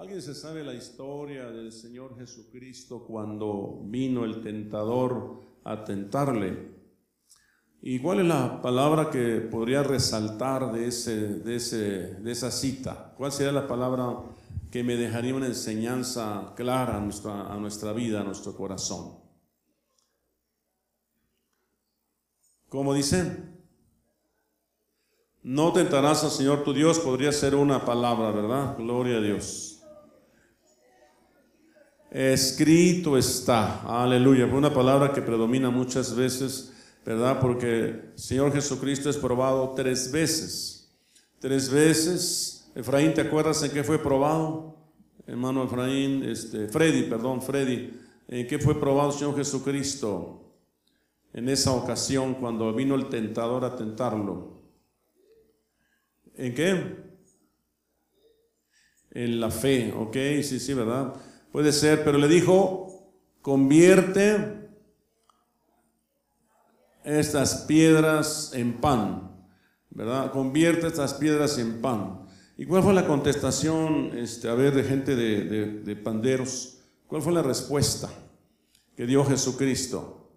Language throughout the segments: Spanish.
¿Alguien se sabe la historia del Señor Jesucristo cuando vino el tentador a tentarle? ¿Y cuál es la palabra que podría resaltar de, ese, de, ese, de esa cita? ¿Cuál sería la palabra que me dejaría una enseñanza clara a nuestra, a nuestra vida, a nuestro corazón? ¿Cómo dice? No tentarás al Señor tu Dios, podría ser una palabra, ¿verdad? Gloria a Dios. Escrito está, aleluya, una palabra que predomina muchas veces, ¿verdad? Porque Señor Jesucristo es probado tres veces. Tres veces. Efraín, ¿te acuerdas en qué fue probado? Hermano Efraín, este, Freddy, perdón, Freddy, ¿en qué fue probado el Señor Jesucristo? En esa ocasión, cuando vino el tentador a tentarlo. ¿En qué? En la fe, ok, sí, sí, ¿verdad? Puede ser, pero le dijo, convierte estas piedras en pan, ¿verdad? Convierte estas piedras en pan. ¿Y cuál fue la contestación, este, a ver, de gente de, de panderos? ¿Cuál fue la respuesta que dio Jesucristo?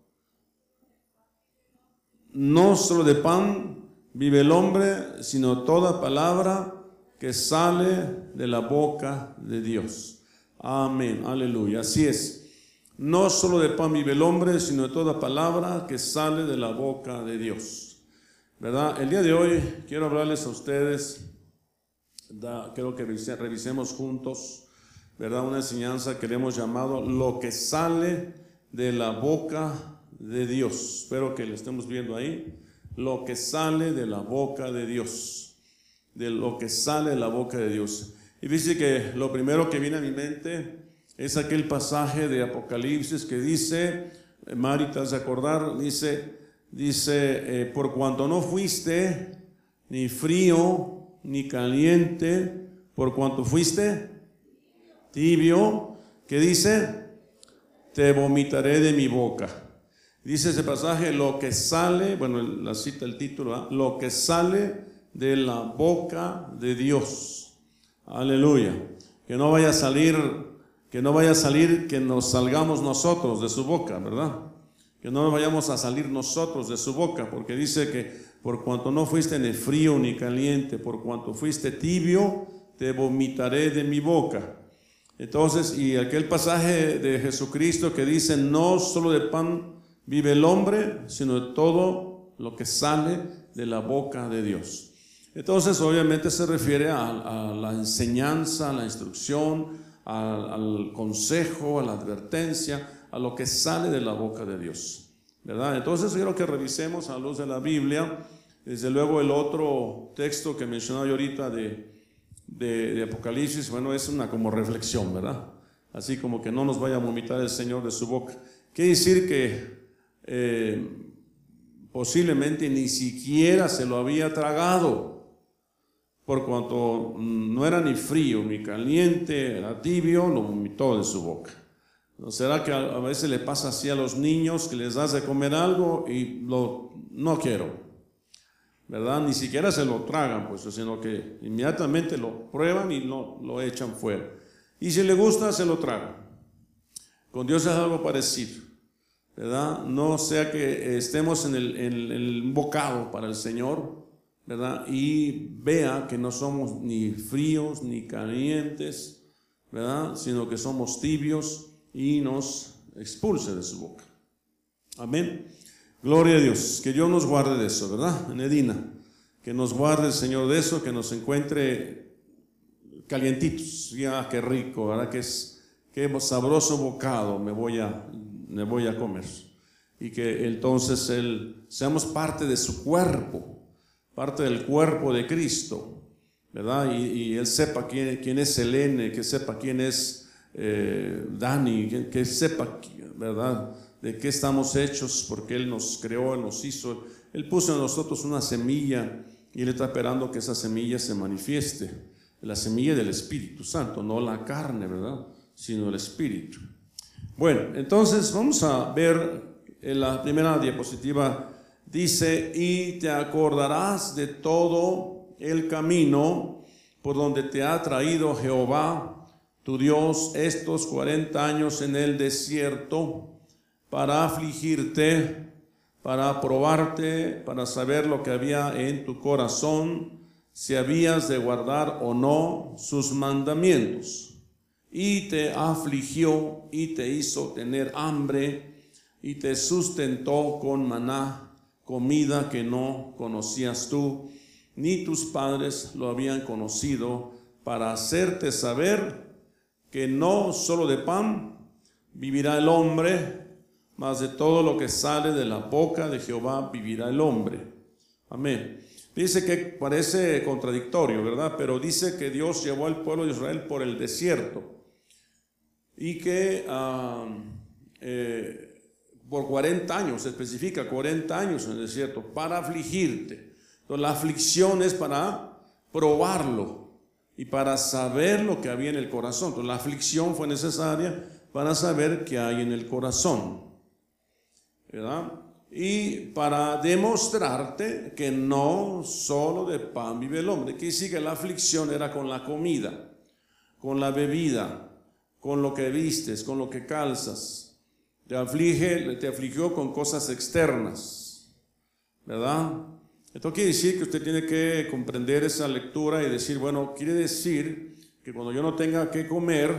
No solo de pan vive el hombre, sino toda palabra que sale de la boca de Dios. Amén, aleluya. Así es. No solo de pan vive el hombre, sino de toda palabra que sale de la boca de Dios. ¿Verdad? El día de hoy quiero hablarles a ustedes, creo que revisemos juntos, ¿verdad? Una enseñanza que le hemos llamado lo que sale de la boca de Dios. Espero que lo estemos viendo ahí. Lo que sale de la boca de Dios. De lo que sale de la boca de Dios. Y dice que lo primero que viene a mi mente es aquel pasaje de Apocalipsis que dice, Maritas de acordar, dice, dice, eh, por cuanto no fuiste ni frío ni caliente, por cuanto fuiste tibio, que dice, te vomitaré de mi boca. Dice ese pasaje, lo que sale, bueno, la cita el título, lo que sale de la boca de Dios. Aleluya. Que no vaya a salir, que no vaya a salir que nos salgamos nosotros de su boca, ¿verdad? Que no vayamos a salir nosotros de su boca, porque dice que por cuanto no fuiste ni frío ni caliente, por cuanto fuiste tibio, te vomitaré de mi boca. Entonces, y aquel pasaje de Jesucristo que dice, no solo de pan vive el hombre, sino de todo lo que sale de la boca de Dios. Entonces, obviamente se refiere a, la enseñanza, a la instrucción, al consejo, a la advertencia, a lo que sale de la boca de Dios. ¿Verdad? Entonces, quiero que revisemos a luz de la Biblia. Desde luego, el otro texto que mencionaba yo ahorita de, de, Apocalipsis, bueno, es una como reflexión, ¿verdad? Así como que no nos vaya a vomitar el Señor de su boca. Quiere decir que eh, posiblemente ni siquiera se lo había tragado por cuanto no era ni frío ni caliente, era tibio, lo vomitó de su boca. ¿No será que a veces le pasa así a los niños que les das de comer algo y lo no quiero? ¿Verdad? Ni siquiera se lo tragan, pues, sino que inmediatamente lo prueban y lo, lo echan fuera. Y si le gusta, se lo tragan. Con Dios es algo parecido, ¿verdad? No sea que estemos en el, en el bocado para el Señor, Y vea que no somos ni fríos ni calientes, ¿verdad? Sino que somos tibios y nos expulse de su boca. Amén. Gloria a Dios. Que Dios nos guarde de eso, ¿verdad? Edina. Que nos guarde el Señor de eso, que nos encuentre calientitos. Ya, qué rico, ¿verdad? Que qué sabroso bocado me voy a, me voy a comer. Y que entonces él, seamos parte de su cuerpo parte del cuerpo de Cristo, ¿verdad? Y, él sepa quién, es Selene, que sepa quién es eh, Dani, que, sepa, ¿verdad? De qué estamos hechos, porque Él nos creó, Él nos hizo, Él puso en nosotros una semilla y Él está esperando que esa semilla se manifieste, la semilla del Espíritu Santo, no la carne, ¿verdad? Sino el Espíritu. Bueno, entonces vamos a ver en la primera diapositiva Dice, y te acordarás de todo el camino por donde te ha traído Jehová tu Dios estos 40 años en el desierto para afligirte, para probarte, para saber lo que había en tu corazón, si habías de guardar o no sus mandamientos. Y te afligió y te hizo tener hambre y te sustentó con maná, comida que no conocías tú, ni tus padres lo habían conocido, para hacerte saber que no solo de pan vivirá el hombre, mas de todo lo que sale de la boca de Jehová vivirá el hombre. Amén. Dice que parece contradictorio, ¿verdad? Pero dice que Dios llevó al pueblo de Israel por el desierto y que ah, eh, por 40 años, se especifica 40 años en el desierto, para afligirte. Entonces la aflicción es para probarlo y para saber lo que había en el corazón. Entonces la aflicción fue necesaria para saber qué hay en el corazón. ¿Verdad? y para demostrarte que no solo de pan vive el hombre, que sí que la aflicción era con la comida, con la bebida, con lo que vistes, con lo que calzas. Te aflige, te afligió con cosas externas, ¿verdad? Esto quiere decir que usted tiene que comprender esa lectura y decir, bueno, quiere decir que cuando yo no tenga que comer,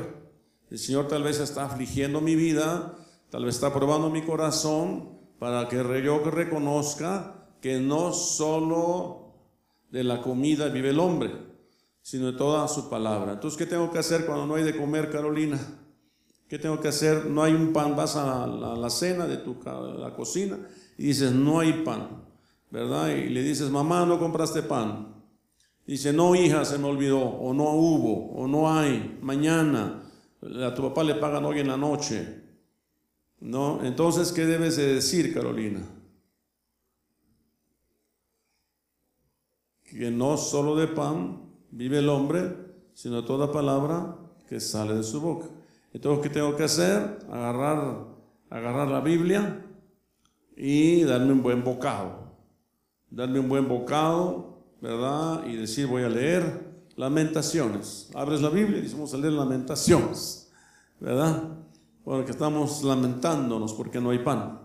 el Señor tal vez está afligiendo mi vida, tal vez está probando mi corazón, para que yo reconozca que no solo de la comida vive el hombre, sino de toda su palabra. Entonces, ¿qué tengo que hacer cuando no hay de comer, Carolina? ¿Qué tengo que hacer? No hay un pan, vas a la, cena de tu la cocina y dices, no hay pan, ¿verdad? Y le dices, mamá, no compraste pan. Dice, no, hija, se me olvidó, o no hubo, o no hay, mañana, a tu papá le pagan hoy en la noche. ¿No? Entonces, ¿qué debes de decir, Carolina? Que no solo de pan vive el hombre, sino toda palabra que sale de su boca. Entonces, ¿qué tengo que hacer? Agarrar, agarrar la Biblia y darme un buen bocado. Darme un buen bocado, ¿verdad? Y decir, voy a leer Lamentaciones. Abres la Biblia y decimos a leer Lamentaciones, ¿verdad? porque estamos lamentándonos porque no hay pan.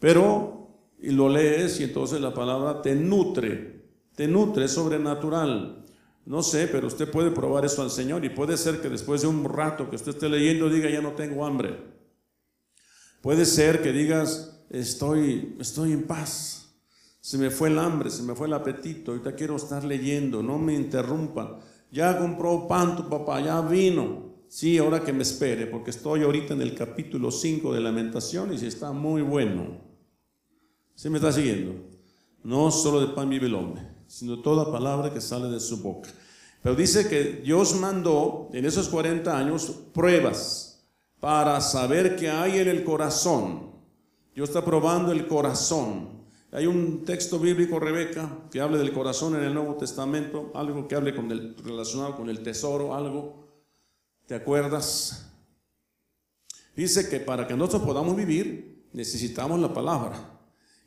Pero, y lo lees y entonces la palabra te nutre, te nutre, es sobrenatural. No sé, pero usted puede probar eso al Señor y puede ser que después de un rato que usted esté leyendo diga, ya no tengo hambre. Puede ser que digas, estoy, estoy en paz. Se me fue el hambre, se me fue el apetito, ahorita quiero estar leyendo, no me interrumpan. Ya compró pan tu papá, ya vino. Sí, ahora que me espere, porque estoy ahorita en el capítulo 5 de Lamentaciones y está muy bueno. ¿Se me está siguiendo? No solo de pan vive el hombre, sino toda palabra que sale de su boca. Pero dice que Dios mandó en esos 40 años pruebas para saber qué hay en el corazón. Dios está probando el corazón. Hay un texto bíblico, Rebeca, que habla del corazón en el Nuevo Testamento, algo que hable con el, relacionado con el tesoro, algo. ¿Te acuerdas? Dice que para que nosotros podamos vivir necesitamos la palabra.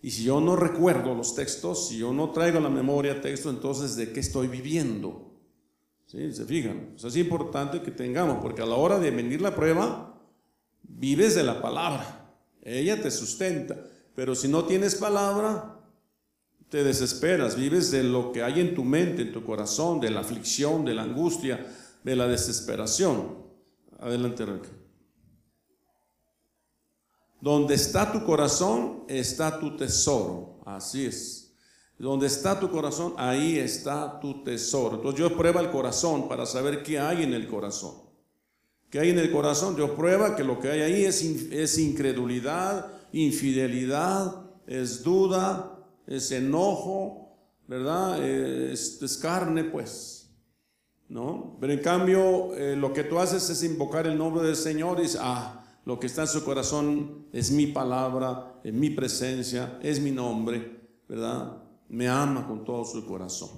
Y si yo no recuerdo los textos, si yo no traigo a la memoria texto, entonces ¿de qué estoy viviendo? ¿Sí? ¿Se fijan? es importante que tengamos, porque a la hora de venir la prueba, vives de la palabra. Ella te sustenta. Pero si no tienes palabra, te desesperas, vives de lo que hay en tu mente, en tu corazón, de la aflicción, de la angustia, de la desesperación. Adelante, Rebeca. Donde está tu corazón, está tu tesoro. Así es. Donde está tu corazón, ahí está tu tesoro. Entonces Dios prueba el corazón para saber qué hay en el corazón. ¿Qué hay en el corazón? Dios prueba que lo que hay ahí es, incredulidad, infidelidad, es duda, es enojo, ¿verdad? Es, es carne, pues. ¿no? Pero en cambio, eh, lo que tú haces es invocar el nombre del Señor y dices, ah, lo que está en su corazón es mi palabra, es mi presencia, es mi nombre, ¿verdad? Me ama con todo su corazón.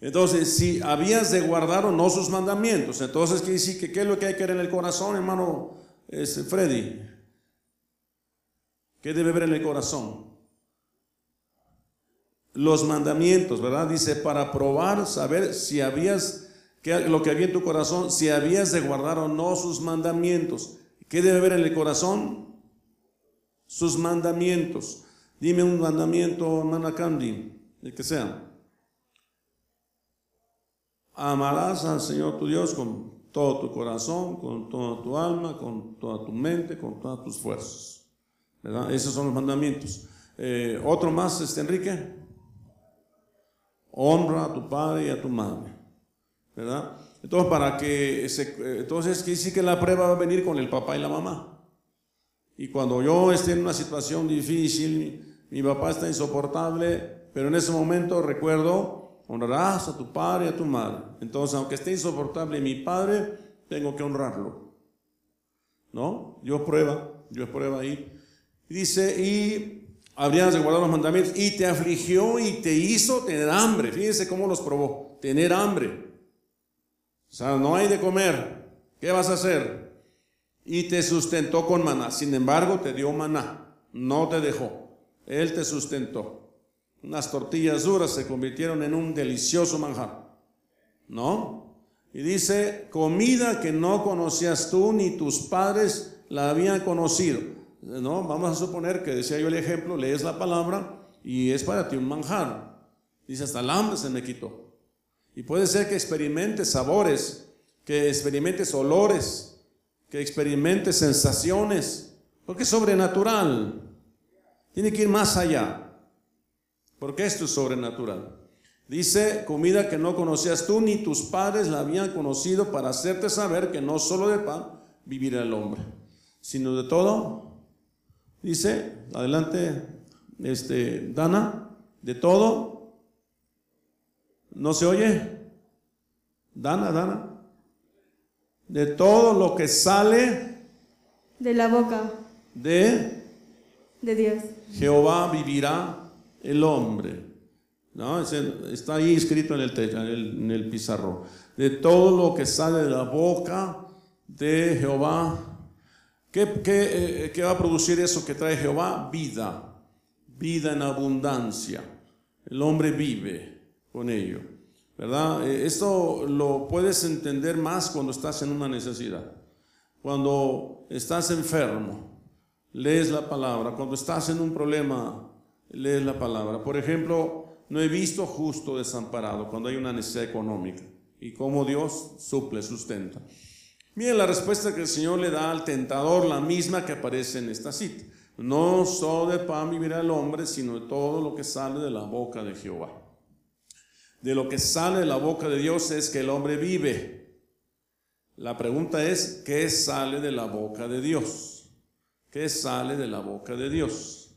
Entonces, si habías de guardar o no sus mandamientos, entonces quiere decir que qué es lo que hay que ver en el corazón, hermano es Freddy. ¿Qué debe ver en el corazón? los mandamientos, ¿verdad? Dice, para probar, saber si habías ¿Qué, lo que había en tu corazón, si habías de guardar o no sus mandamientos. ¿Qué debe haber en el corazón? Sus mandamientos. Dime un mandamiento, hermana Candy, el que sea. Amarás al Señor tu Dios con todo tu corazón, con toda tu alma, con toda tu mente, con todas tus fuerzas. ¿Verdad? Esos son los mandamientos. Eh, otro más, este Enrique. Honra a tu padre y a tu madre. ¿Verdad? Entonces, para que se, entonces quiere decir que la prueba va a venir con el papá y la mamá. Y cuando yo esté en una situación difícil, mi papá está insoportable, pero en ese momento recuerdo, honrarás a tu padre y a tu madre. Entonces, aunque esté insoportable mi padre, tengo que honrarlo. ¿No? Yo prueba, yo prueba ahí. Dice, y habrías de guardar los mandamientos, y te afligió y te hizo tener hambre. Fíjense cómo los probó, tener hambre. O sea, no hay de comer. ¿Qué vas a hacer? Y te sustentó con maná. Sin embargo, te dio maná. No te dejó. Él te sustentó. Unas tortillas duras se convirtieron en un delicioso manjar. ¿No? Y dice, comida que no conocías tú ni tus padres la habían conocido no, vamos a suponer que decía yo el ejemplo, lees la palabra y es para ti un manjar. Dice, hasta el hambre se me quitó. Y puede ser que experimentes sabores, que experimentes olores, que experimentes sensaciones, porque es sobrenatural. Tiene que ir más allá, porque esto es sobrenatural. Dice, comida que no conocías tú ni tus padres la habían conocido para hacerte saber que no solo de pan vivirá el hombre, sino de todo Dice, adelante, este, Dana, de todo. ¿No se oye? Dana, Dana. De todo lo que sale de la boca de, de Dios. Jehová vivirá el hombre. ¿No? Está ahí escrito en el, en el pizarro. De todo lo que sale de la boca de Jehová eh, ¿Qué, va a producir eso que trae Jehová? Vida, vida en abundancia. El hombre vive con ello, ¿verdad? Eh, esto lo puedes entender más cuando estás en una necesidad. Cuando estás enfermo, lees la palabra. Cuando estás en un problema, lees la palabra. Por ejemplo, no he visto justo desamparado cuando hay una necesidad económica y cómo Dios suple, sustenta. Miren la respuesta que el Señor le da al tentador, la misma que aparece en esta cita. No solo de pan vivirá el hombre, sino de todo lo que sale de la boca de Jehová. De lo que sale de la boca de Dios es que el hombre vive. La pregunta es, ¿qué sale de la boca de Dios? ¿Qué sale de la boca de Dios?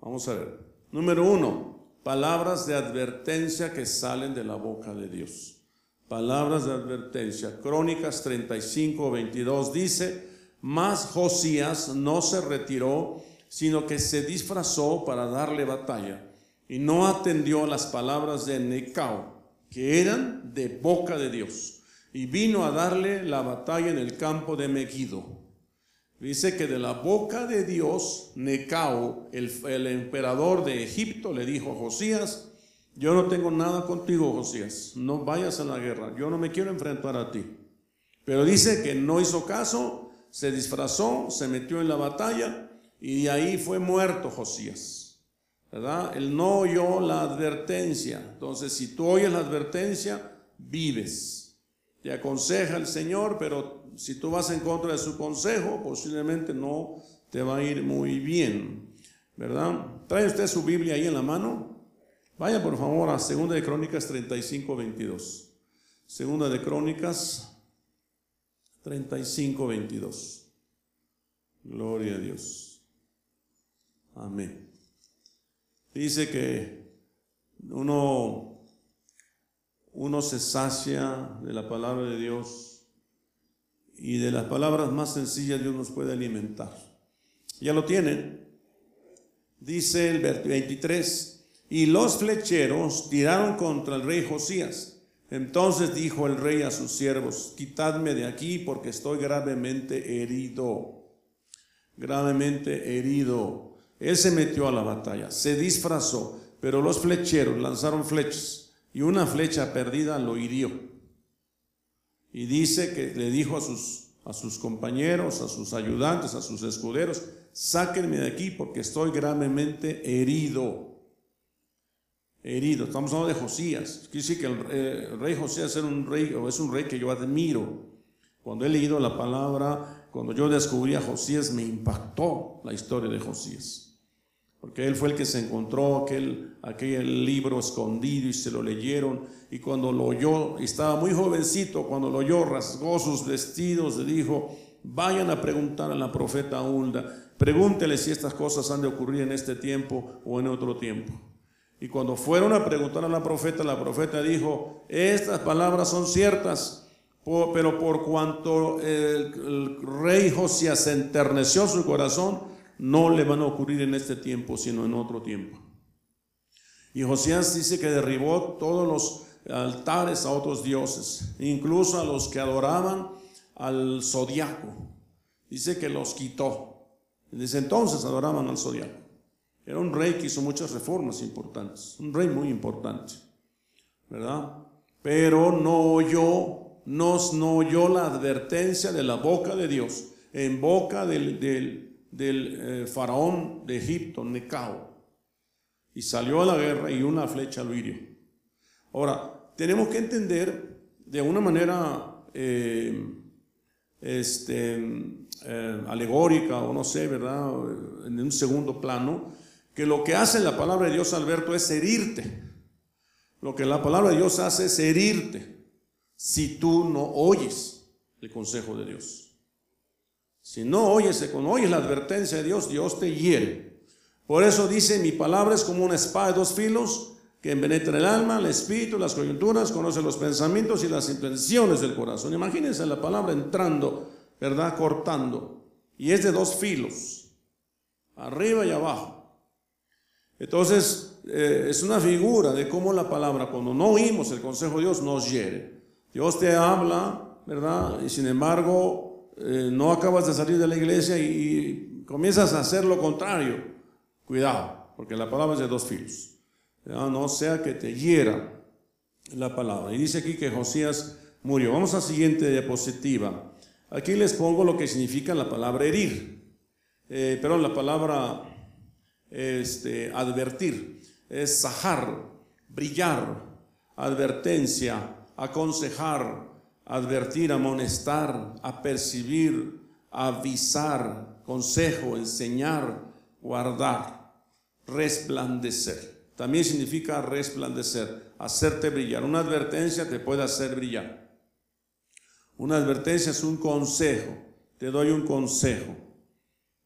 Vamos a ver. Número uno, palabras de advertencia que salen de la boca de Dios. Palabras de advertencia. Crónicas 35, 22 dice, mas Josías no se retiró, sino que se disfrazó para darle batalla y no atendió las palabras de Necao, que eran de boca de Dios, y vino a darle la batalla en el campo de Megiddo. Dice que de la boca de Dios, Necao, el emperador de Egipto, le dijo a Josías, yo no tengo nada contigo, Josías. No vayas a la guerra. Yo no me quiero enfrentar a ti. Pero dice que no hizo caso, se disfrazó, se metió en la batalla y de ahí fue muerto Josías. ¿Verdad? Él no oyó la advertencia. Entonces, si tú oyes la advertencia, vives. Te aconseja el Señor, pero si tú vas en contra de su consejo, posiblemente no te va a ir muy bien. ¿Verdad? ¿Trae usted su Biblia ahí en la mano? Vaya por favor a Segunda de Crónicas 35, 22. Segunda de Crónicas 35, 22. Gloria a Dios. Amén. Dice que uno, uno se sacia de la palabra de Dios y de las palabras más sencillas Dios nos puede alimentar. Ya lo tienen. Dice el 23, y los flecheros tiraron contra el rey Josías. Entonces dijo el rey a sus siervos, quitadme de aquí porque estoy gravemente herido. Gravemente herido. Él se metió a la batalla, se disfrazó, pero los flecheros lanzaron flechas y una flecha perdida lo hirió. Y dice que le dijo a sus, a sus compañeros, a sus ayudantes, a sus escuderos, sáquenme de aquí porque estoy gravemente herido. Herido. Estamos hablando de Josías. Quiere decir que el, eh, rey Josías era un rey, es un rey que yo admiro. Cuando he leído la palabra, cuando yo descubrí a Josías, me impactó la historia de Josías. Porque él fue el que se encontró aquel, aquel libro escondido y se lo leyeron. Y cuando lo oyó, estaba muy jovencito, cuando lo oyó, rasgó sus vestidos, le dijo, vayan a preguntar a la profeta Hulda, pregúntele si estas cosas han de ocurrir en este tiempo o en otro tiempo. Y cuando fueron a preguntar a la profeta, la profeta dijo, estas palabras son ciertas, pero por cuanto el, el rey Josías enterneció su corazón, no le van a ocurrir en este tiempo, sino en otro tiempo. Y Josías dice que derribó todos los altares a otros dioses, incluso a los que adoraban al zodiaco. Dice que los quitó. Desde entonces adoraban al zodiaco. Era un rey que hizo muchas reformas importantes, un rey muy importante, ¿verdad? Pero no oyó, no, no oyó la advertencia de la boca de Dios, en boca del, del, del eh, faraón de Egipto, Necao, y salió a la guerra y una flecha lo hirió. Ahora, tenemos que entender de una manera eh, este, eh, alegórica o no sé, ¿verdad? En un segundo plano, que lo que hace la palabra de Dios, Alberto, es herirte. Lo que la palabra de Dios hace es herirte si tú no oyes el consejo de Dios. Si no oyes, cuando oyes la advertencia de Dios, Dios te hiere. Por eso dice, mi palabra es como una espada de dos filos que penetra el alma, el espíritu, las coyunturas, conoce los pensamientos y las intenciones del corazón. Imagínense la palabra entrando, ¿verdad? Cortando. Y es de dos filos, arriba y abajo. Entonces, eh, es una figura de cómo la palabra, cuando no oímos el consejo de Dios, nos hiere. Dios te habla, ¿verdad? Y sin embargo, eh, no acabas de salir de la iglesia y, comienzas a hacer lo contrario. Cuidado, porque la palabra es de dos filos. ¿verdad? No sea que te hiera la palabra. Y dice aquí que Josías murió. Vamos a la siguiente diapositiva. Aquí les pongo lo que significa la palabra herir. Eh, perdón, la palabra este, advertir, es sajar, brillar, advertencia, aconsejar, advertir, amonestar, apercibir, avisar, consejo, enseñar, guardar, resplandecer. También significa resplandecer, hacerte brillar. Una advertencia te puede hacer brillar. Una advertencia es un consejo. Te doy un consejo.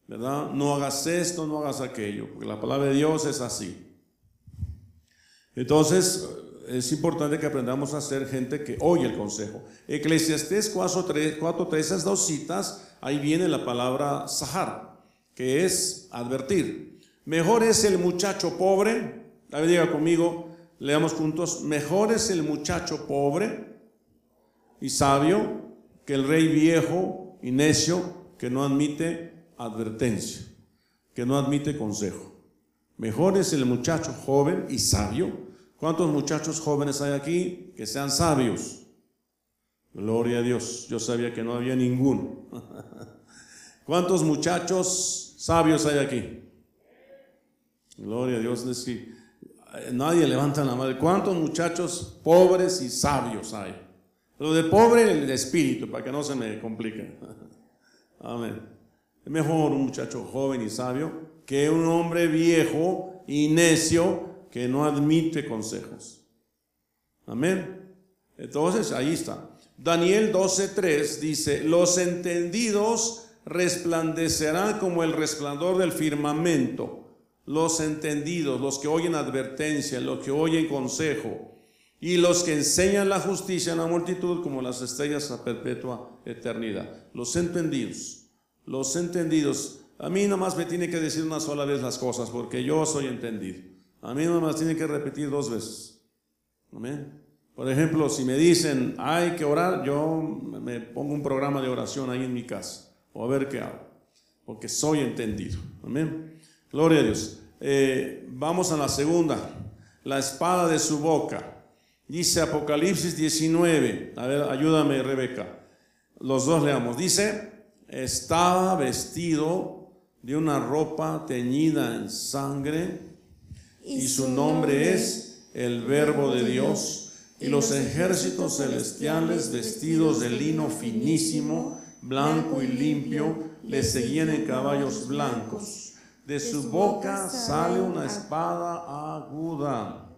¿verdad? No hagas esto, no hagas aquello, porque la palabra de Dios es así. Entonces, es importante que aprendamos a ser gente que oye el consejo. Eclesiastés 4.3, esas dos citas, ahí viene la palabra sahar, que es advertir. Mejor es el muchacho pobre, a ver, diga conmigo, leamos juntos, mejor es el muchacho pobre y sabio que el rey viejo y necio que no admite advertencia, que no admite consejo. Mejor es el muchacho joven y sabio. ¿Cuántos muchachos jóvenes hay aquí que sean sabios? Gloria a Dios. Yo sabía que no había ninguno. ¿Cuántos muchachos sabios hay aquí? Gloria a Dios. Nadie levanta la mano. ¿Cuántos muchachos pobres y sabios hay? Lo de pobre, el espíritu, para que no se me complique. Amén. Es mejor un muchacho joven y sabio que un hombre viejo y necio que no admite consejos. Amén. Entonces, ahí está. Daniel 12:3 dice, los entendidos resplandecerán como el resplandor del firmamento. Los entendidos, los que oyen advertencia, los que oyen consejo, y los que enseñan la justicia en la multitud como las estrellas a perpetua eternidad. Los entendidos los entendidos. A mí nomás me tiene que decir una sola vez las cosas, porque yo soy entendido. A mí nomás tiene que repetir dos veces. Amén. Por ejemplo, si me dicen hay que orar, yo me pongo un programa de oración ahí en mi casa, o a ver qué hago, porque soy entendido. Amén. Gloria a Dios. Eh, vamos a la segunda, la espada de su boca. Dice Apocalipsis 19. A ver, ayúdame, Rebeca. Los dos leamos. Dice, estaba vestido de una ropa teñida en sangre y su nombre es el Verbo de Dios y los ejércitos celestiales vestidos de lino finísimo, blanco y limpio, le seguían en caballos blancos. De su boca sale una espada aguda.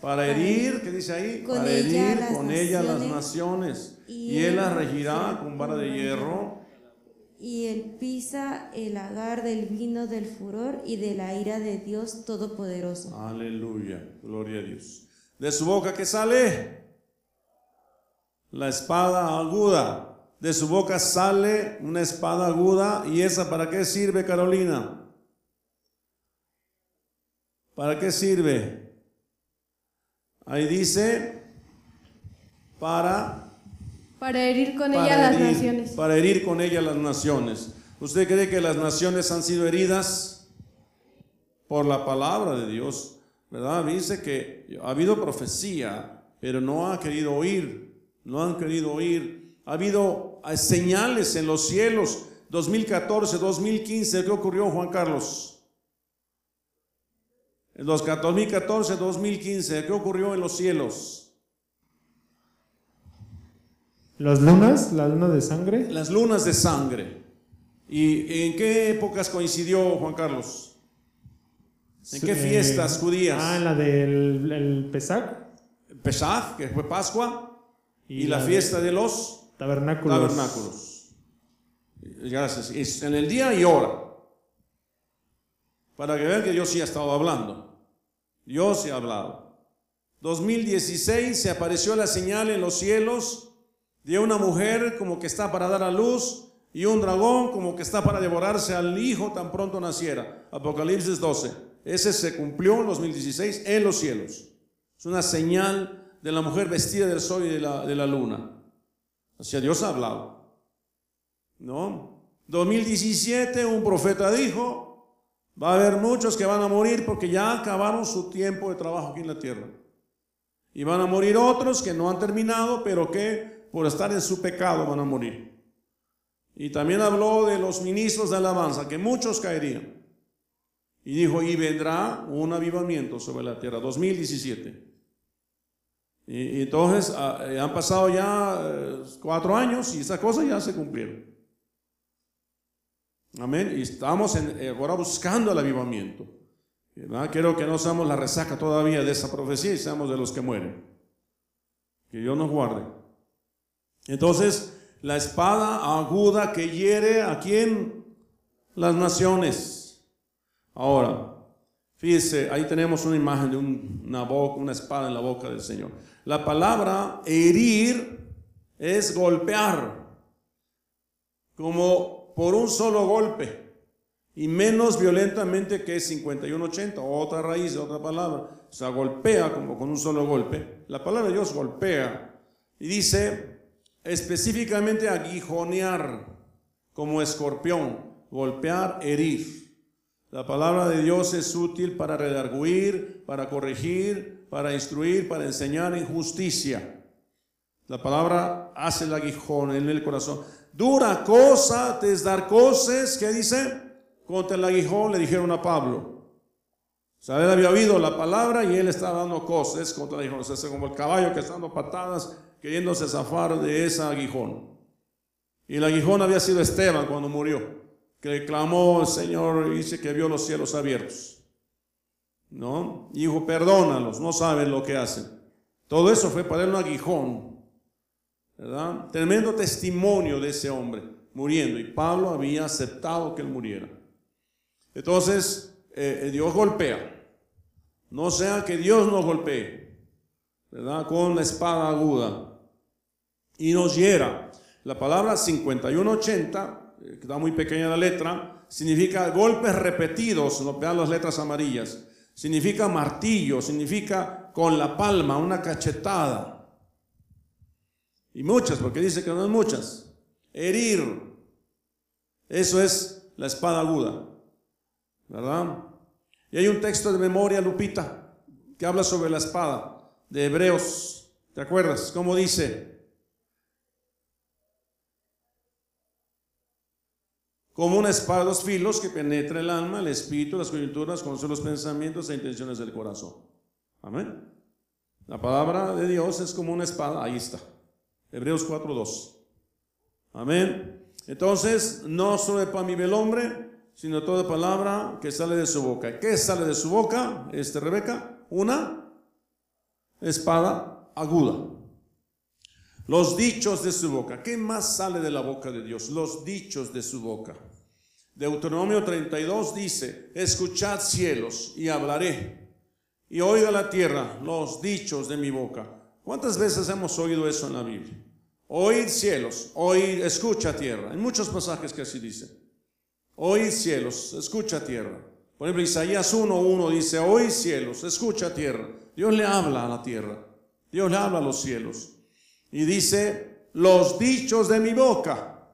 Para herir, ¿qué dice ahí? Para herir con ella las naciones. Y él las regirá con vara de hierro y él pisa el agar del vino del furor y de la ira de Dios Todopoderoso. Aleluya, gloria a Dios. De su boca que sale la espada aguda. De su boca sale una espada aguda. ¿Y esa para qué sirve, Carolina? ¿Para qué sirve? Ahí dice, para para herir con ella las naciones. Para herir con ella las naciones. ¿Usted cree que las naciones han sido heridas por la palabra de Dios? ¿Verdad? Dice que ha habido profecía, pero no ha querido oír. No han querido oír. Ha habido señales en los cielos. 2014, 2015, ¿qué ocurrió, Juan Carlos? En los 2014, 2015, ¿qué ocurrió en los cielos? ¿Las lunas? ¿La luna de sangre? Las lunas de sangre. ¿Y en qué épocas coincidió Juan Carlos? ¿En qué fiestas judías? Ah, en la del el Pesach. Pesach, que fue Pascua, y, la, fiesta de, los tabernáculos. tabernáculos. Gracias. en el día y hora. Para que vean que yo sí he estado hablando. Yo sí he hablado. 2016 se apareció la señal en los cielos de una mujer como que está para dar a luz y un dragón como que está para devorarse al hijo tan pronto naciera. Apocalipsis 12. Ese se cumplió en 2016 en los cielos. Es una señal de la mujer vestida del sol y de la, de la luna. Hacia Dios ha hablado. ¿No? 2017 un profeta dijo, va a haber muchos que van a morir porque ya acabaron su tiempo de trabajo aquí en la tierra. Y van a morir otros que no han terminado, pero que por estar en su pecado van a morir. Y también habló de los ministros de alabanza, que muchos caerían. Y dijo, y vendrá un avivamiento sobre la tierra, 2017. Y, entonces ah, eh, han pasado ya eh, cuatro años y esas cosas ya se cumplieron. Amén. Y estamos eh, ahora buscando el avivamiento. Quiero que no seamos la resaca todavía de esa profecía y seamos de los que mueren. Que Dios nos guarde. Entonces, la espada aguda que hiere a quién? Las naciones. Ahora, fíjese, ahí tenemos una imagen de una, boca, una espada en la boca del Señor. La palabra herir es golpear, como por un solo golpe, y menos violentamente que 5180, otra raíz otra palabra. O sea, golpea como con un solo golpe. La palabra de Dios golpea. Y dice, específicamente aguijonear como escorpión, golpear, herir. La palabra de Dios es útil para redarguir, para corregir, para instruir, para enseñar en justicia. La palabra hace el aguijón en el corazón. Dura cosa te dar cosas, ¿qué dice? Contra el aguijón le dijeron a Pablo. O había oído la palabra y él estaba dando cosas contra el aguijón. O sea, como el caballo que está dando patadas queriéndose zafar de ese aguijón. Y el aguijón había sido Esteban cuando murió, que clamó al Señor y dice que vio los cielos abiertos. ¿No? Y dijo, perdónalos, no saben lo que hacen. Todo eso fue para él un aguijón. ¿Verdad? Tremendo testimonio de ese hombre muriendo. Y Pablo había aceptado que él muriera. Entonces, eh, Dios golpea. No sea que Dios nos golpee, ¿verdad? Con la espada aguda y nos hiera. La palabra 5180, eh, que está muy pequeña la letra, significa golpes repetidos, no vean las letras amarillas. Significa martillo, significa con la palma, una cachetada. Y muchas, porque dice que no es muchas. Herir. Eso es la espada aguda. ¿Verdad? Y hay un texto de memoria, Lupita, que habla sobre la espada. de Hebreos. ¿Te acuerdas? ¿Cómo dice? Como una espada de dos filos que penetra el alma, el espíritu, las coyunturas, conoce los pensamientos e intenciones del corazón. Amén. La palabra de Dios es como una espada. Ahí está. Hebreos 4.2. Amén. Entonces, no solo pan vive el hombre, sino toda palabra que sale de su boca. ¿Qué sale de su boca, este Rebeca? Una espada aguda. Los dichos de su boca. ¿Qué más sale de la boca de Dios? Los dichos de su boca. Deuteronomio 32 dice, escuchad cielos y hablaré, y oiga la tierra los dichos de mi boca. ¿Cuántas veces hemos oído eso en la Biblia? Oíd cielos, oíd, escucha tierra. En muchos pasajes que así dice. Oíd cielos, escucha tierra. Por ejemplo, Isaías 1.1 dice, oíd cielos, escucha tierra. Dios le habla a la tierra. Dios le habla a los cielos. Y dice, los dichos de mi boca.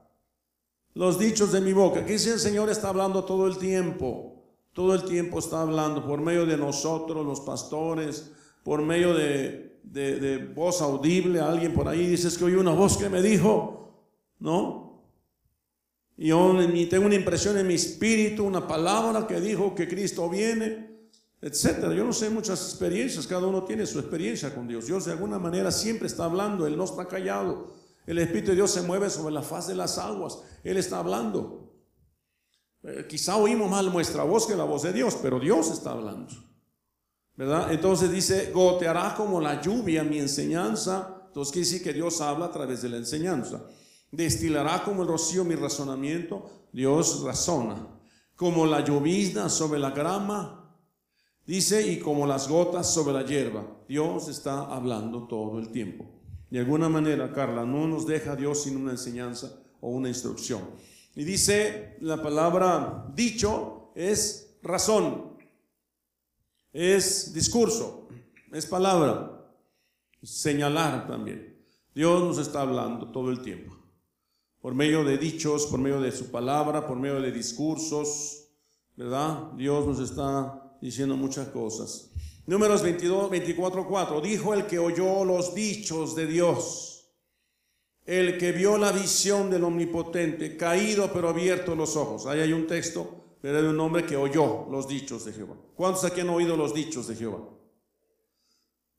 Los dichos de mi boca. Que dice el Señor está hablando todo el tiempo. Todo el tiempo está hablando por medio de nosotros, los pastores, por medio de, voz audible. Alguien por ahí dice, es que oí una voz que me dijo, ¿no? Y tengo una impresión en mi espíritu, una palabra que dijo que Cristo viene, etcétera. Yo no sé muchas experiencias, cada uno tiene su experiencia con Dios. Dios de alguna manera siempre está hablando, Él no está callado. El Espíritu de Dios se mueve sobre la faz de las aguas, Él está hablando. Eh, quizá oímos más nuestra voz que la voz de Dios, pero Dios está hablando. ¿Verdad? Entonces dice, goteará como la lluvia mi enseñanza. Entonces quiere decir que Dios habla a través de la enseñanza. Destilará como el rocío mi razonamiento. Dios razona. Como la llovizna sobre la grama. Dice, y como las gotas sobre la hierba. Dios está hablando todo el tiempo. De alguna manera, Carla, no nos deja Dios sin una enseñanza o una instrucción. Y dice la palabra dicho es razón, es discurso, es palabra, señalar también. Dios nos está hablando todo el tiempo por medio de dichos, por medio de su palabra, por medio de discursos, ¿verdad? Dios nos está diciendo muchas cosas. Números 22, 24, 4. Dijo el que oyó los dichos de Dios, el que vio la visión del Omnipotente, caído pero abierto los ojos. Ahí hay un texto, pero de un hombre que oyó los dichos de Jehová. ¿Cuántos aquí han oído los dichos de Jehová?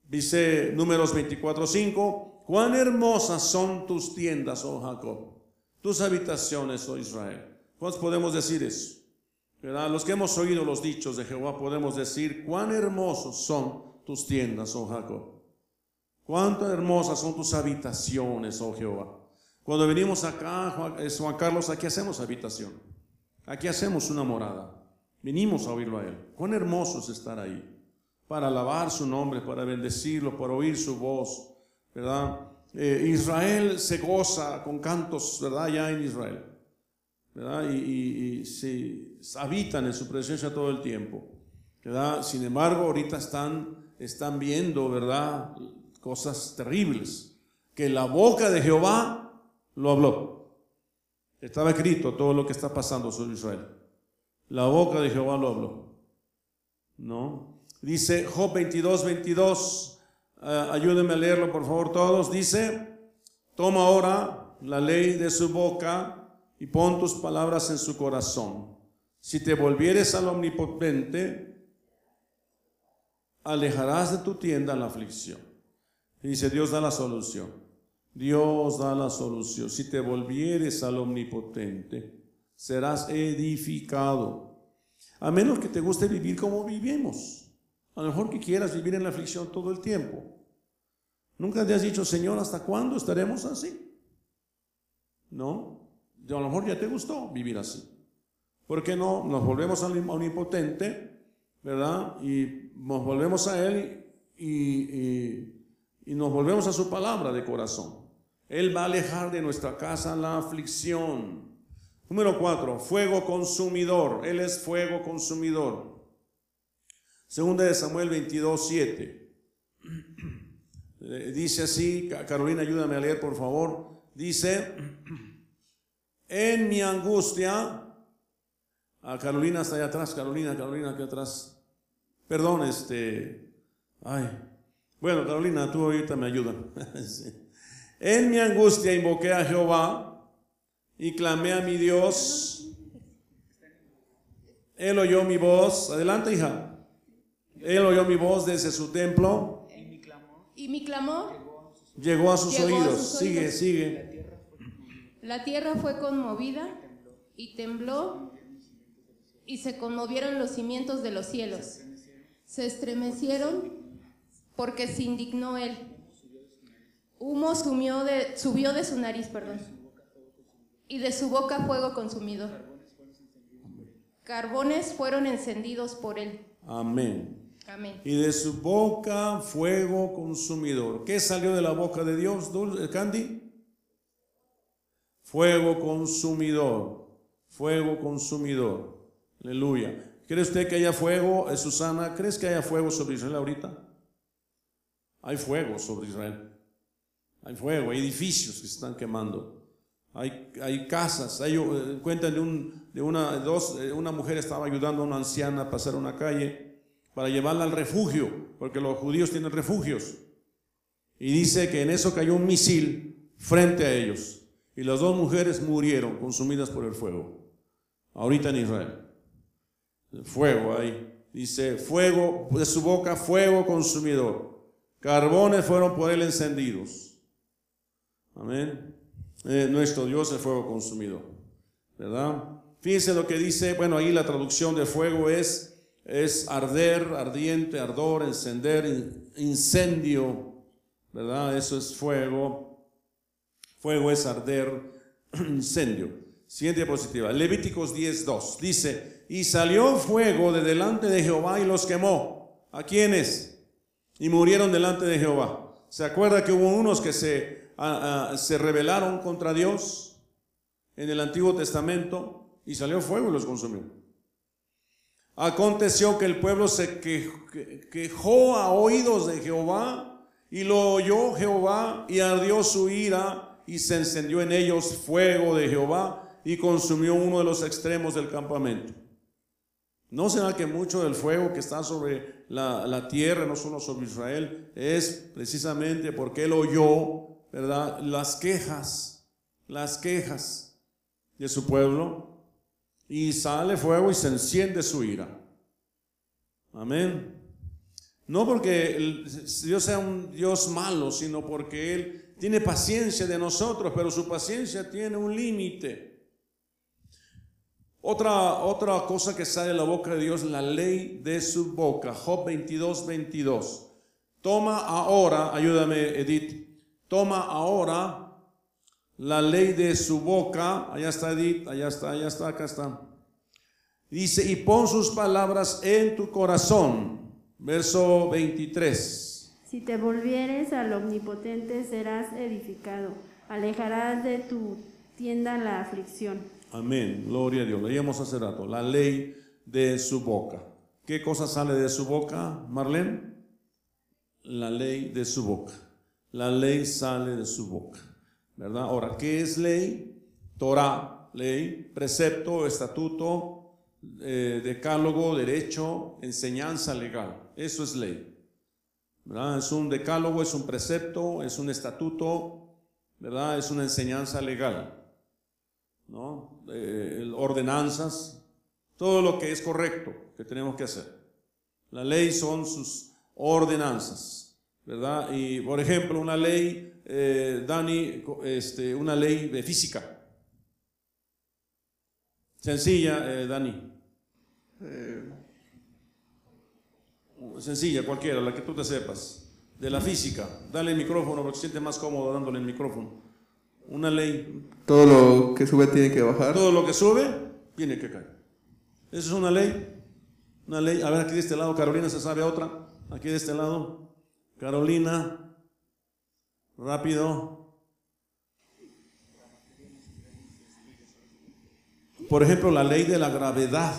Dice Números 24, 5. Cuán hermosas son tus tiendas, oh Jacob tus habitaciones, oh Israel. ¿Cuántos podemos decir eso? Los que hemos oído los dichos de Jehová podemos decir, cuán hermosos son tus tiendas, oh Jacob. Cuántas hermosas son tus habitaciones, oh Jehová. Cuando venimos acá, Juan Carlos, aquí hacemos habitación. Aquí hacemos una morada. Venimos a oírlo a Él. Cuán hermoso es estar ahí. Para alabar su nombre, para bendecirlo, para oír su voz. Eh, Israel se goza con cantos, ¿verdad? Ya en Israel, ¿verdad? Y, se habitan en su presencia todo el tiempo. Sin embargo, ahorita están, están viendo, ¿verdad? Cosas terribles, que la boca de Jehová lo habló. Estaba escrito todo lo que está pasando sobre Israel. La boca de Jehová lo habló. ¿No? Dice Job 22, 22. Eh, ayúdenme a leerlo por favor todos, dice, toma ahora la ley de su boca y pon tus palabras en su corazón. Si te volvieres al omnipotente, alejarás de tu tienda la aflicción. dice, Dios da la solución. Dios da la solución. Si te volvieres al omnipotente, serás edificado. A menos que te guste vivir como vivimos. A lo mejor que quieras vivir en la aflicción todo el tiempo. Nunca te has dicho, Señor, ¿hasta cuándo estaremos así? No. A lo mejor ya te gustó vivir así. ¿Por qué no? Nos volvemos al omnipotente, ¿verdad? Y nos volvemos a Él y, y nos volvemos a su palabra de corazón. Él va a alejar de nuestra casa la aflicción. Número cuatro, fuego consumidor. Él es fuego consumidor. Segunda de Samuel 22, 7. Dice así, Carolina, ayúdame a leer, por favor. Dice, en mi angustia, a Carolina está allá atrás, Carolina, Carolina, aquí atrás. Perdón, este, ay, Bueno, Carolina, tú ahorita me ayudas. Sí. En mi angustia invoqué a Jehová y clamé a mi Dios. Él oyó mi voz. Adelante, hija. Él oyó mi voz desde su templo. Y mi clamor, Llegó a sus Llegó a oídos. sus sigue, oídos. sigue. la tierra fue conmovida y tembló y se conmovieron los cimientos de los cielos. Se estremecieron porque se indignó él. Humo sumió de- subió de su nariz, perdón, y de su boca fuego consumidor. Carbones fueron encendidos por él. Amén. Amén. Y de su boca fuego consumidor. ¿Qué salió de la boca de Dios, eh, Candy? Fuego consumidor. Fuego consumidor. Aleluya. ¿Cree usted que haya fuego, eh, Susana? ¿Crees que haya fuego sobre Israel ahorita? Hay fuego sobre Israel. Hay fuego, hay edificios que se están quemando. Hay, hay casas. Hay, eh, cuentan de, un, de una, dos, eh, una mujer estaba ayudando a una anciana a pasar una calle para llevarla al refugio, porque los judíos tienen refugios. Y dice que en eso cayó un misil frente a ellos. Y las dos mujeres murieron consumidas por el fuego. Ahorita en Israel. Fuego ahí. Dice, fuego, de su boca fuego consumidor. Carbones fueron por él encendidos. Amén. Eh, nuestro Dios es fuego consumidor. ¿Verdad? Fíjense lo que dice, bueno, ahí la traducción de fuego es, es arder, ardiente, ardor, encender, in- incendio. ¿Verdad? Eso es fuego. Fuego es arder, incendio. Siguiente diapositiva. Levíticos 10.2. Dice, y salió fuego de delante de Jehová y los quemó. ¿A quiénes? Y murieron delante de Jehová. ¿Se acuerda que hubo unos que se, se rebelaron contra Dios en el Antiguo Testamento y salió fuego y los consumió? Aconteció que el pueblo se quej- que- quejó a oídos de Jehová y lo oyó Jehová y ardió su ira y se encendió en ellos fuego de Jehová y consumió uno de los extremos del campamento. ¿No será que mucho del fuego que está sobre la, la tierra, no solo sobre Israel, es precisamente porque él oyó, ¿verdad? Las quejas, las quejas de su pueblo y sale fuego y se enciende su ira. Amén. No porque Dios sea un Dios malo, sino porque Él tiene paciencia de nosotros, pero su paciencia tiene un límite. Otra, otra cosa que sale de la boca de Dios, la ley de su boca. Job 22, 22. Toma ahora, ayúdame Edith, toma ahora la ley de su boca. Allá está Edith, allá está, allá está, acá está. Dice, y pon sus palabras en tu corazón. Verso 23. Si te volvieres al omnipotente serás edificado, alejarás de tu tienda la aflicción. Amén. Gloria a Dios. Leíamos hace rato. La ley de su boca. ¿Qué cosa sale de su boca, Marlene? La ley de su boca. La ley sale de su boca. ¿Verdad? Ahora, ¿qué es ley? Torah, ley, precepto, estatuto, eh, decálogo, derecho, enseñanza legal. Eso es ley. ¿Verdad? Es un decálogo, es un precepto, es un estatuto, ¿verdad? Es una enseñanza legal. ¿No? Eh, ordenanzas, todo lo que es correcto que tenemos que hacer. La ley son sus ordenanzas, ¿verdad? Y por ejemplo, una ley, eh, Dani, este, una ley de física. Sencilla, eh, Dani. Sencilla, cualquiera, la que tú te sepas. De la física. Dale el micrófono porque se siente más cómodo dándole el micrófono. Una ley Todo lo que sube tiene que bajar. todo lo que sube tiene que caer. Esa es una ley. Una ley. A ver, aquí de este lado, Carolina se sabe otra. Aquí de este lado. Carolina. Rápido. Por ejemplo, la ley de la gravedad.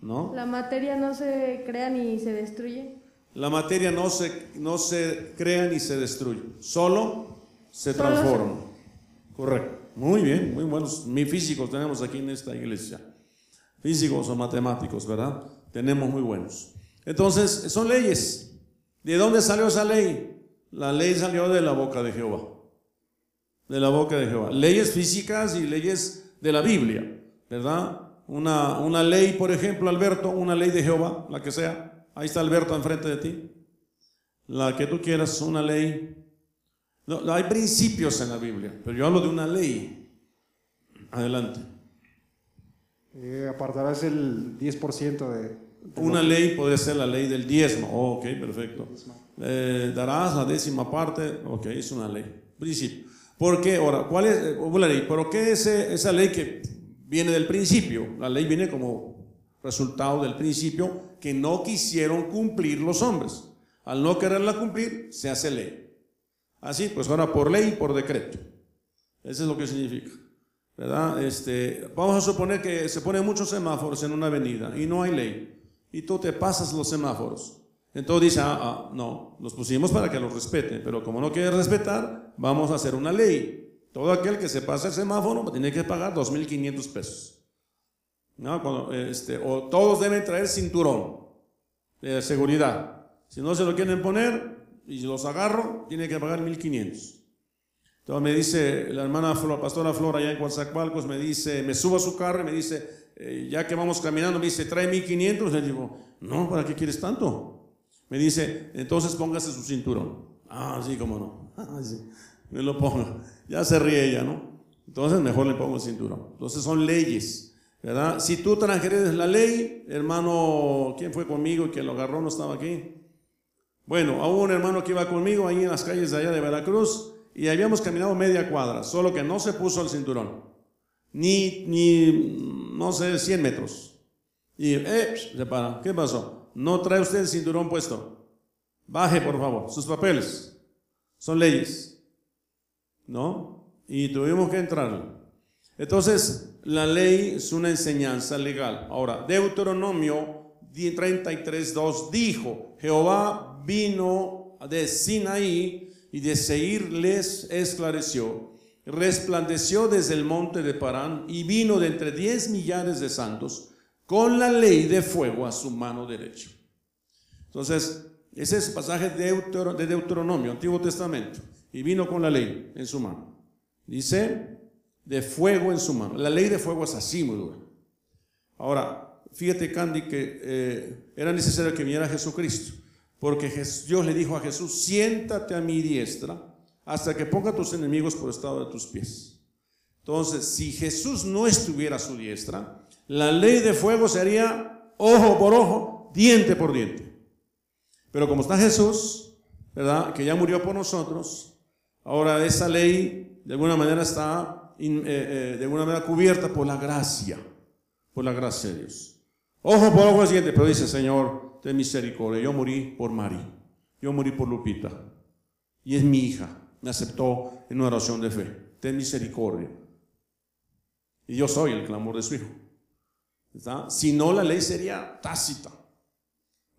¿No? La materia no se crea ni se destruye. La materia no se, no se crea ni se destruye. Solo se transforma. Correcto. Muy bien, muy buenos. Mi físicos tenemos aquí en esta iglesia. Físicos o matemáticos, ¿verdad? Tenemos muy buenos. Entonces, son leyes. ¿De dónde salió esa ley? La ley salió de la boca de Jehová. De la boca de Jehová. Leyes físicas y leyes de la Biblia, ¿verdad? Una, una ley, por ejemplo, Alberto, una ley de Jehová, la que sea. Ahí está Alberto enfrente de ti. La que tú quieras, una ley. No, hay principios en la Biblia, pero yo hablo de una ley. Adelante. Eh, apartarás el 10% de, de Una ley puede ser la ley del diezmo. Oh, ok, perfecto. Eh, darás la décima parte. Ok, es una ley. Principio. ¿Por qué? Ahora, ¿cuál es eh, la ley? ¿Pero qué es eh, esa ley que viene del principio? La ley viene como resultado del principio que no quisieron cumplir los hombres. Al no quererla cumplir, se hace ley. Así, pues ahora por ley por decreto. Eso es lo que significa. ¿Verdad? Este, vamos a suponer que se ponen muchos semáforos en una avenida y no hay ley. Y tú te pasas los semáforos. Entonces dice, ah, ah, no, los pusimos para que los respeten, pero como no quieres respetar, vamos a hacer una ley. Todo aquel que se pase el semáforo tiene que pagar 2.500 pesos. ¿No? Este, o todos deben traer cinturón de seguridad. Si no se lo quieren poner y los agarro, tiene que pagar 1.500. Entonces me dice la hermana Flor, pastora Flora allá en Coatzacoalcos, me dice, me subo a su carro y me dice, eh, ya que vamos caminando, me dice, trae 1.500. Le digo, no, ¿para qué quieres tanto? Me dice, entonces póngase su cinturón. Ah, sí, cómo no. Ah, sí, me lo ponga. Ya se ríe ella, ¿no? Entonces mejor le pongo el cinturón. Entonces son leyes, ¿verdad? Si tú transgredes la ley, hermano, ¿quién fue conmigo y que lo agarró no estaba aquí? Bueno, hubo un hermano que iba conmigo ahí en las calles de allá de Veracruz y habíamos caminado media cuadra, solo que no se puso el cinturón. Ni, ni, no sé, 100 metros. Y, eh, se para. ¿Qué pasó? no trae usted el cinturón puesto. Baje, por favor, sus papeles. Son leyes. ¿No? Y tuvimos que entrar. Entonces, la ley es una enseñanza legal. Ahora, Deuteronomio 33.2 dijo, Jehová vino de Sinaí y de Seir les esclareció. Resplandeció desde el monte de Parán y vino de entre diez millares de santos con la ley de fuego a su mano derecha. Entonces, ese es el pasaje de, de Deuteronomio, Antiguo Testamento, y vino con la ley en su mano. Dice, de fuego en su mano. La ley de fuego es así muy dura. Ahora, fíjate, Candy, que eh, era necesario que viniera Jesucristo, porque Dios le dijo a Jesús, siéntate a mi diestra hasta que ponga a tus enemigos por estado de tus pies. Entonces, si Jesús no estuviera a su diestra, la ley de fuego sería ojo por ojo, diente por diente. Pero como está Jesús, ¿verdad? Que ya murió por nosotros, ahora esa ley de alguna manera está eh, eh, de alguna manera cubierta por la gracia, por la gracia de Dios. Ojo por ojo diente, pero dice, Señor, ten misericordia, yo morí por Mari, yo morí por Lupita, y es mi hija, me aceptó en una oración de fe, ten misericordia. Y yo soy el clamor de su hijo. Si no, la ley sería tácita.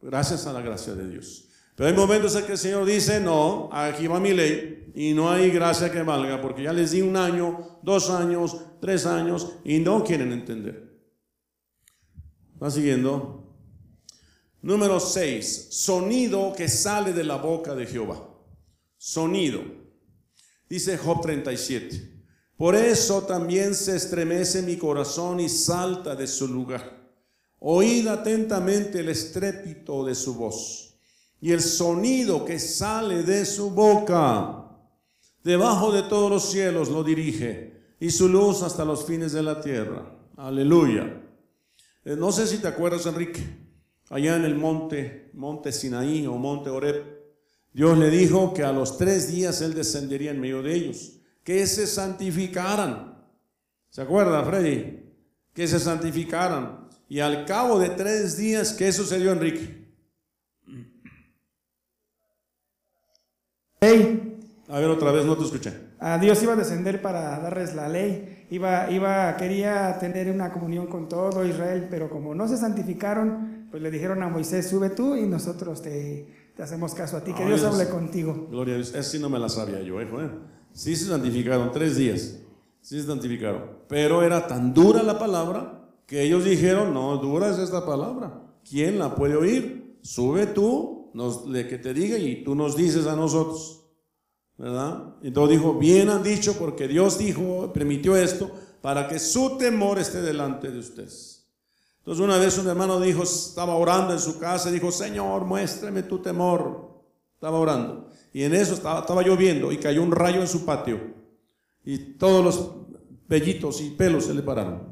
Gracias a la gracia de Dios. Pero hay momentos en que el Señor dice, no, aquí va mi ley y no hay gracia que valga, porque ya les di un año, dos años, tres años y no quieren entender. ¿Va siguiendo? Número 6. Sonido que sale de la boca de Jehová. Sonido. Dice Job 37. Por eso también se estremece mi corazón y salta de su lugar. Oíd atentamente el estrépito de su voz y el sonido que sale de su boca. Debajo de todos los cielos lo dirige y su luz hasta los fines de la tierra. Aleluya. Eh, no sé si te acuerdas, Enrique, allá en el monte, monte Sinaí o monte Oreb, Dios le dijo que a los tres días Él descendería en medio de ellos que se santificaran. ¿Se acuerda, Freddy? Que se santificaran. Y al cabo de tres días, ¿qué sucedió, Enrique? A ver, otra vez, no te escuché. A Dios iba a descender para darles la ley. Iba, iba, quería tener una comunión con todo Israel, pero como no se santificaron, pues le dijeron a Moisés, sube tú y nosotros te, hacemos caso a ti. Que Dios hable contigo. Gloria a Dios. Esa sí no me la sabía yo, ¿eh? Sí se santificaron, tres días. Sí se santificaron. Pero era tan dura la palabra que ellos dijeron, no, dura es esta palabra. ¿Quién la puede oír? Sube tú nos, le- que te diga y tú nos dices a nosotros. ¿Verdad? Entonces dijo, bien han dicho porque Dios dijo, permitió esto para que su temor esté delante de ustedes. Entonces una vez un hermano dijo, estaba orando en su casa dijo, Señor, muéstrame tu temor. Estaba orando. Y en eso estaba, estaba lloviendo y cayó un rayo en su patio. Y todos los vellitos y pelos se le pararon.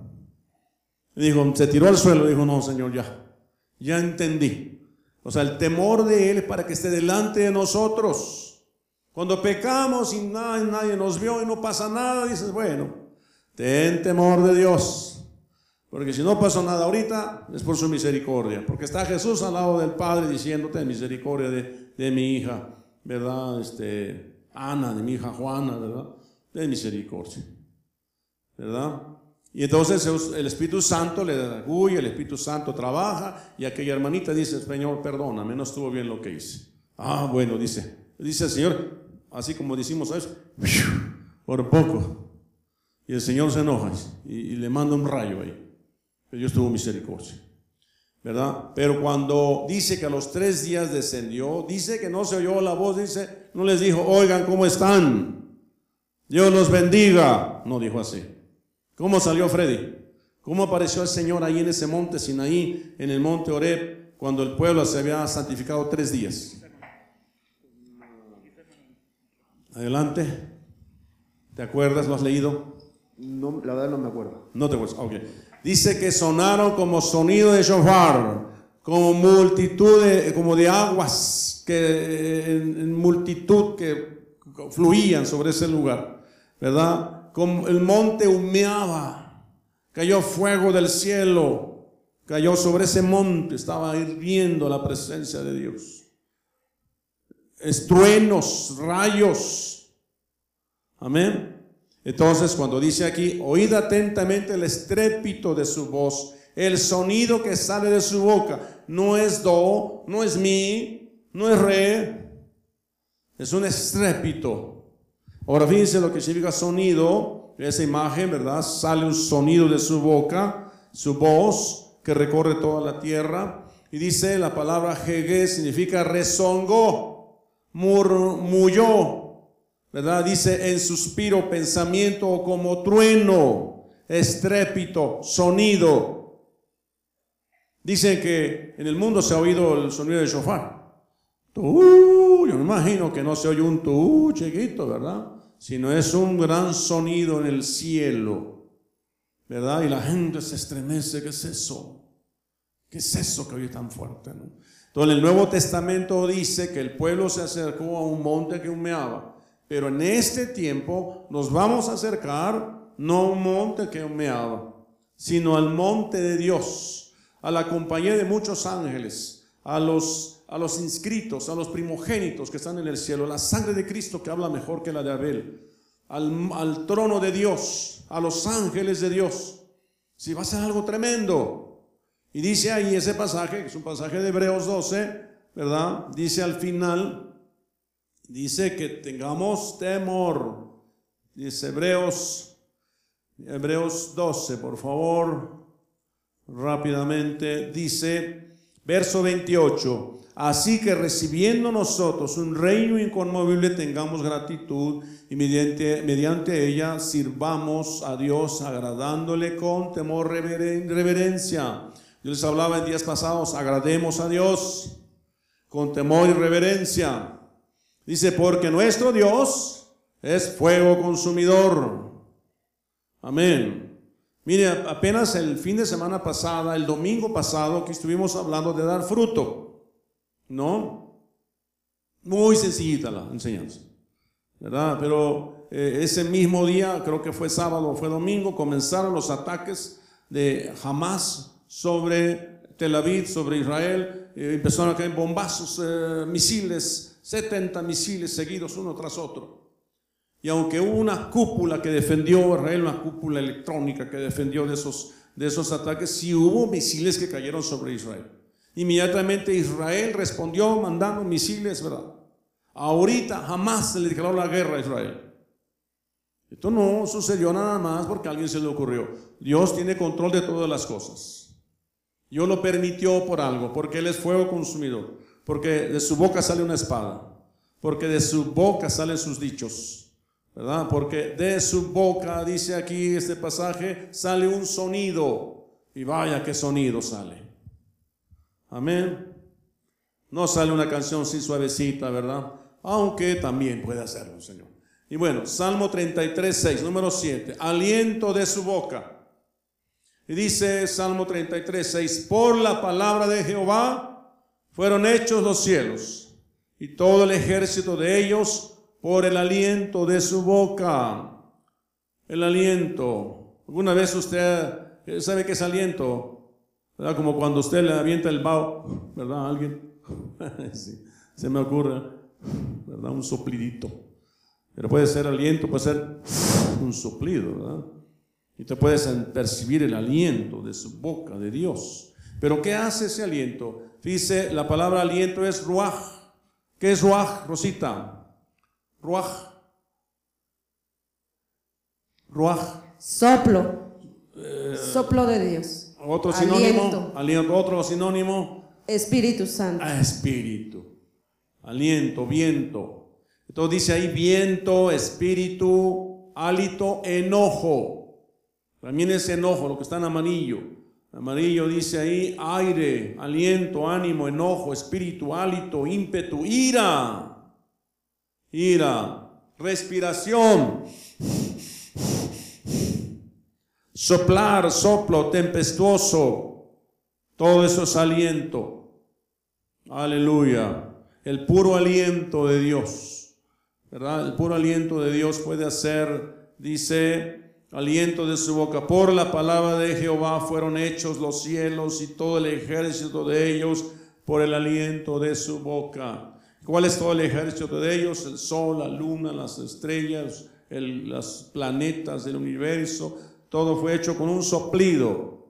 Dijo, se tiró al suelo dijo, no, Señor, ya, ya entendí. O sea, el temor de Él es para que esté delante de nosotros. Cuando pecamos y nadie, nos vio y no pasa nada, dices, bueno, ten temor de Dios. Porque si no pasó nada ahorita, es por su misericordia. Porque está Jesús al lado del Padre diciendo, ten misericordia de, de mi hija, ¿verdad? Este, Ana, de mi hija Juana, ¿verdad? Ten misericordia. ¿verdad? Y entonces el Espíritu Santo le da el Espíritu Santo trabaja y aquella hermanita dice, Señor, perdóname, no estuvo bien lo que hice. Ah, bueno, dice, dice el Señor, así como decimos a veces, por poco. Y el Señor se enoja y, y le manda un rayo ahí. Pero Dios tuvo misericordia. ¿Verdad? Pero cuando dice que a los tres días descendió, dice que no se oyó la voz, dice, no les dijo, oigan, ¿cómo están? Dios los bendiga. No dijo así. ¿Cómo salió Freddy? ¿Cómo apareció el Señor ahí en ese monte Sinaí, en el monte Oreb, cuando el pueblo se había santificado tres días? Adelante. ¿Te acuerdas? ¿Lo has leído? No, la verdad no me acuerdo. No te acuerdas. Ok. Dice que sonaron como sonido de shofar, como multitud de, como de aguas que en, en multitud que fluían sobre ese lugar, ¿verdad? Como el monte humeaba, cayó fuego del cielo, cayó sobre ese monte, estaba hirviendo la presencia de Dios. Estruenos, rayos. Amén. Entonces, cuando dice aquí, oíd atentamente el estrépito de su voz, el sonido que sale de su boca, no es do, no es mi, no es re, es un estrépito. Ahora fíjense lo que significa sonido, esa imagen, ¿verdad? Sale un sonido de su boca, su voz que recorre toda la tierra. Y dice la palabra jegue significa rezongó, murmulló, Dice en suspiro, pensamiento o como trueno, estrépito, sonido. Dice que en el mundo se ha oído el sonido del shofar. Tú, yo me imagino que no se oye un tú chiquito, ¿verdad? Sino es un gran sonido en el cielo, ¿verdad? Y la gente se estremece, ¿qué es eso? ¿Qué es eso que oye tan fuerte? ¿no? Entonces el Nuevo Testamento dice que el pueblo se acercó a un monte que humeaba. Pero en este tiempo nos vamos a acercar no a un monte que humeaba, sino al monte de Dios, a la compañía de muchos ángeles, a los, a los inscritos, a los primogénitos que están en el cielo, la sangre de Cristo que habla mejor que la de Abel, al, al trono de Dios, a los ángeles de Dios. Si va a ser algo tremendo. Y dice ahí ese pasaje, que es un pasaje de Hebreos 12, ¿verdad? Dice al final, dice que tengamos temor. Dice Hebreos, Hebreos 12, por favor, rápidamente. Dice, verso 28, así que recibiendo nosotros un reino inconmovible, tengamos gratitud y mediante, mediante ella sirvamos a Dios agradándole con temor, reveren- reverencia. Yo les hablaba en días pasados, agrademos a Dios con temor y reverencia. Dice, porque nuestro Dios es fuego consumidor. Amén. Mire, apenas el fin de semana pasada, el domingo pasado, que estuvimos hablando de dar fruto. ¿No? Muy sencillita la enseñanza. ¿Verdad? Pero eh, ese mismo día, creo que fue sábado o fue domingo, comenzaron los ataques de Hamas sobre Tel Aviv, sobre Israel. Eh, empezaron a caer bombazos, eh, misiles, 70 misiles seguidos uno tras otro. Y aunque hubo una cúpula que defendió Israel, una cúpula electrónica que defendió de esos, de esos ataques, sí hubo misiles que cayeron sobre Israel. Inmediatamente Israel respondió mandando misiles, ¿verdad? Ahorita jamás se le declaró la guerra a Israel. Esto no sucedió nada más porque a alguien se le ocurrió. Dios tiene control de todas las cosas. Dios lo permitió por algo, porque Él es fuego consumidor. Porque de su boca sale una espada, porque de su boca salen sus dichos, ¿verdad? Porque de su boca, dice aquí este pasaje, sale un sonido, y vaya qué sonido sale. Amén. No sale una canción sin suavecita, ¿verdad? Aunque también puede hacerlo, Señor. Y bueno, Salmo 33, 6, número 7, aliento de su boca. Y dice Salmo 33, 6, por la palabra de Jehová fueron hechos los cielos y todo el ejército de ellos por el aliento de su boca. El aliento. ¿Alguna vez usted eh, sabe qué es aliento? Como cuando usted le avienta el bao, ¿verdad? Alguien. Sí, se me ocurre, ¿verdad? Un soplidito. Pero puede ser aliento, puede ser un soplido, ¿verdad? Y te puedes percibir el aliento de su boca, de Dios. Pero ¿qué hace ese aliento? Dice, la palabra aliento es ruaj. ¿Qué es ruaj, Rosita? Ruaj. Ruaj. Soplo. Soplo de Dios. Otro sinónimo. Aliento. aliento, Otro sinónimo. Espíritu Santo. Ah, espíritu. Aliento, viento. Entonces dice ahí viento, espíritu, hálito, enojo. También es enojo, lo que está en amarillo. Amarillo dice ahí aire, aliento, ánimo, enojo, espíritu, hálito, ímpetu, ira. Ira, respiración. Soplar, soplo, tempestuoso. Todo eso es aliento. Aleluya. El puro aliento de Dios. ¿Verdad? El puro aliento de Dios puede hacer, dice, aliento de su boca. Por la palabra de Jehová fueron hechos los cielos y todo el ejército de ellos por el aliento de su boca. ¿Cuál es todo el ejército de ellos? El sol, la luna, las estrellas, el, los planetas del universo. Todo fue hecho con un soplido.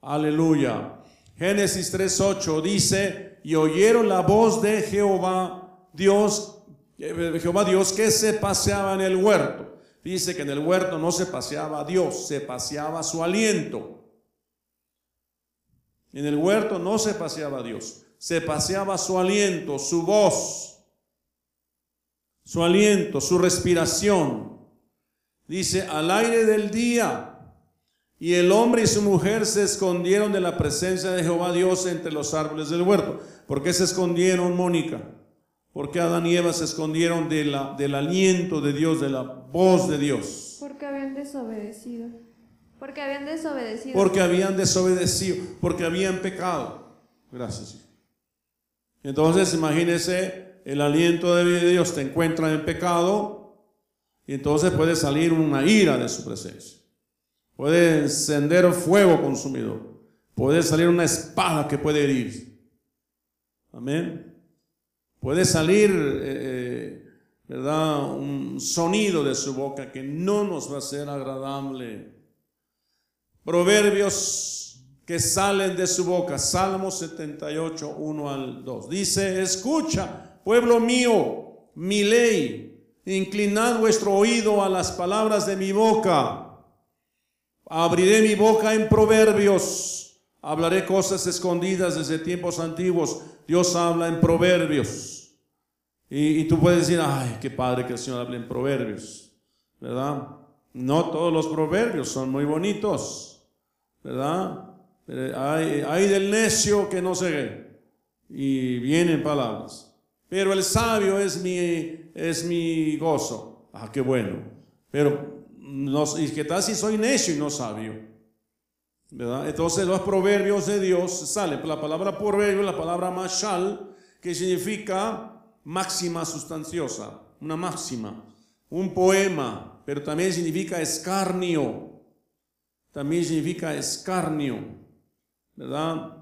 Aleluya. Génesis 3.8 dice, y oyeron la voz de Jehová, Dios, eh, Jehová Dios que se paseaba en el huerto. Dice que en el huerto no se paseaba Dios, se paseaba su aliento. En el huerto no se paseaba Dios, se paseaba su aliento, su voz, su aliento, su respiración. Dice, al aire del día. Y el hombre y su mujer se escondieron de la presencia de Jehová Dios entre los árboles del huerto. ¿Por qué se escondieron, Mónica? ¿Por qué Adán y Eva se escondieron de la, del aliento de Dios, de la voz de Dios? Porque habían desobedecido. Porque habían desobedecido. Porque habían desobedecido, porque habían pecado. Gracias. Entonces, imagínese, el aliento de Dios te encuentra en pecado y entonces puede salir una ira de su presencia. Puede encender fuego consumidor. Puede salir una espada que puede herir. Amén. Puede salir, eh, ¿verdad? Un sonido de su boca que no nos va a ser agradable. Proverbios que salen de su boca. Salmo 78, 1 al 2. Dice, escucha, pueblo mío, mi ley. Inclinad vuestro oído a las palabras de mi boca. Abriré mi boca en proverbios. Hablaré cosas escondidas desde tiempos antiguos. Dios habla en proverbios. Y, tú puedes decir, ay, qué padre que el Señor hable en proverbios. ¿Verdad? No todos los proverbios son muy bonitos. ¿Verdad? Hay, hay del necio que no ve. Y vienen palabras. Pero el sabio es mi, es mi gozo. Ah, qué bueno. Pero no, ¿y qué tal si soy necio y no sabio? Entonces los proverbios de Dios salen. La palabra proverbio, la palabra mashal, que significa máxima sustanciosa, una máxima, un poema, pero también significa escarnio. También significa escarnio, ¿verdad?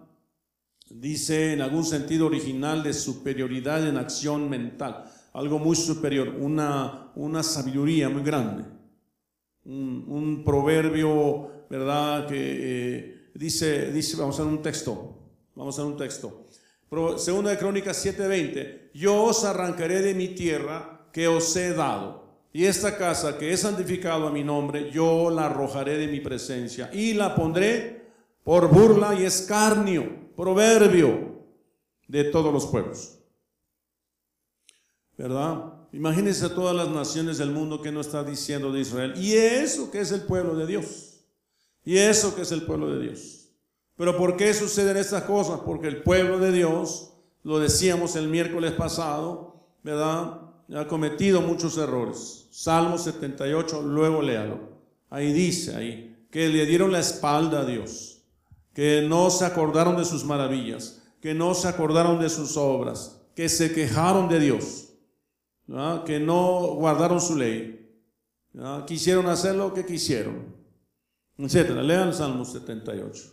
Dice en algún sentido original de superioridad en acción mental, algo muy superior, una, una sabiduría muy grande un proverbio, ¿verdad? Que eh, dice, dice, vamos a ver un texto, vamos a ver un texto. Segunda de Crónicas 7:20, yo os arrancaré de mi tierra que os he dado. Y esta casa que he santificado a mi nombre, yo la arrojaré de mi presencia y la pondré por burla y escarnio. Proverbio. de todos los pueblos. ¿Verdad? Imagínense todas las naciones del mundo que no está diciendo de Israel. Y eso que es el pueblo de Dios. Y eso que es el pueblo de Dios. Pero ¿por qué suceden estas cosas? Porque el pueblo de Dios, lo decíamos el miércoles pasado, ¿verdad? Ha cometido muchos errores. Salmo 78, luego léalo. Ahí dice, ahí, que le dieron la espalda a Dios, que no se acordaron de sus maravillas, que no se acordaron de sus obras, que se quejaron de Dios, que no guardaron su ley, quisieron hacer lo que quisieron, etcétera. Lean el Salmo 78. El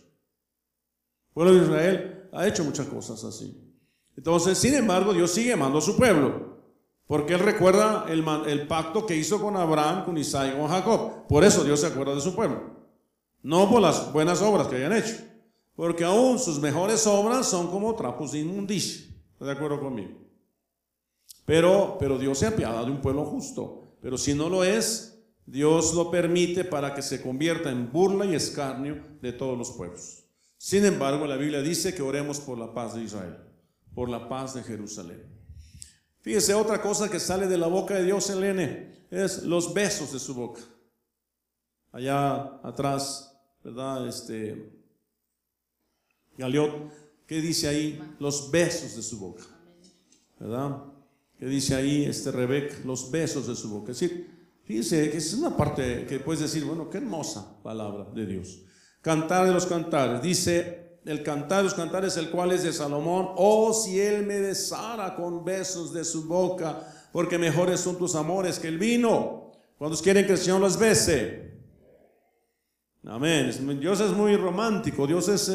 pueblo de Israel ha hecho muchas cosas así. Entonces, sin embargo, Dios sigue amando a su pueblo. Porque Él recuerda el, el, pacto que hizo con Abraham, con Isaac y con Jacob. Por eso Dios se acuerda de su pueblo. No por las buenas obras que hayan hecho. Porque aún sus mejores obras son como trapos de inmundicia. ¿Está de acuerdo conmigo? Pero, pero Dios se apiada de un pueblo justo. Pero si no lo es, Dios lo permite para que se convierta en burla y escarnio de todos los pueblos. Sin embargo, la Biblia dice que oremos por la paz de Israel, por la paz de Jerusalén. Fíjese, otra cosa que sale de la boca de Dios, Elene, es los besos de su boca. Allá atrás, ¿verdad? Este, Galiot, ¿qué dice ahí? Los besos de su boca. ¿Verdad? ¿Qué dice ahí este Rebeca? Los besos de su boca. Es decir, fíjese que es una parte que puedes decir, bueno, qué hermosa palabra de Dios. Cantar de los cantares. Dice el cantar de los cantares, el cual es de Salomón. Oh, si él me besara con besos de su boca, porque mejores son tus amores que el vino. ¿Cuántos quieren que el Señor los bese? Amén. Dios es muy romántico, Dios es,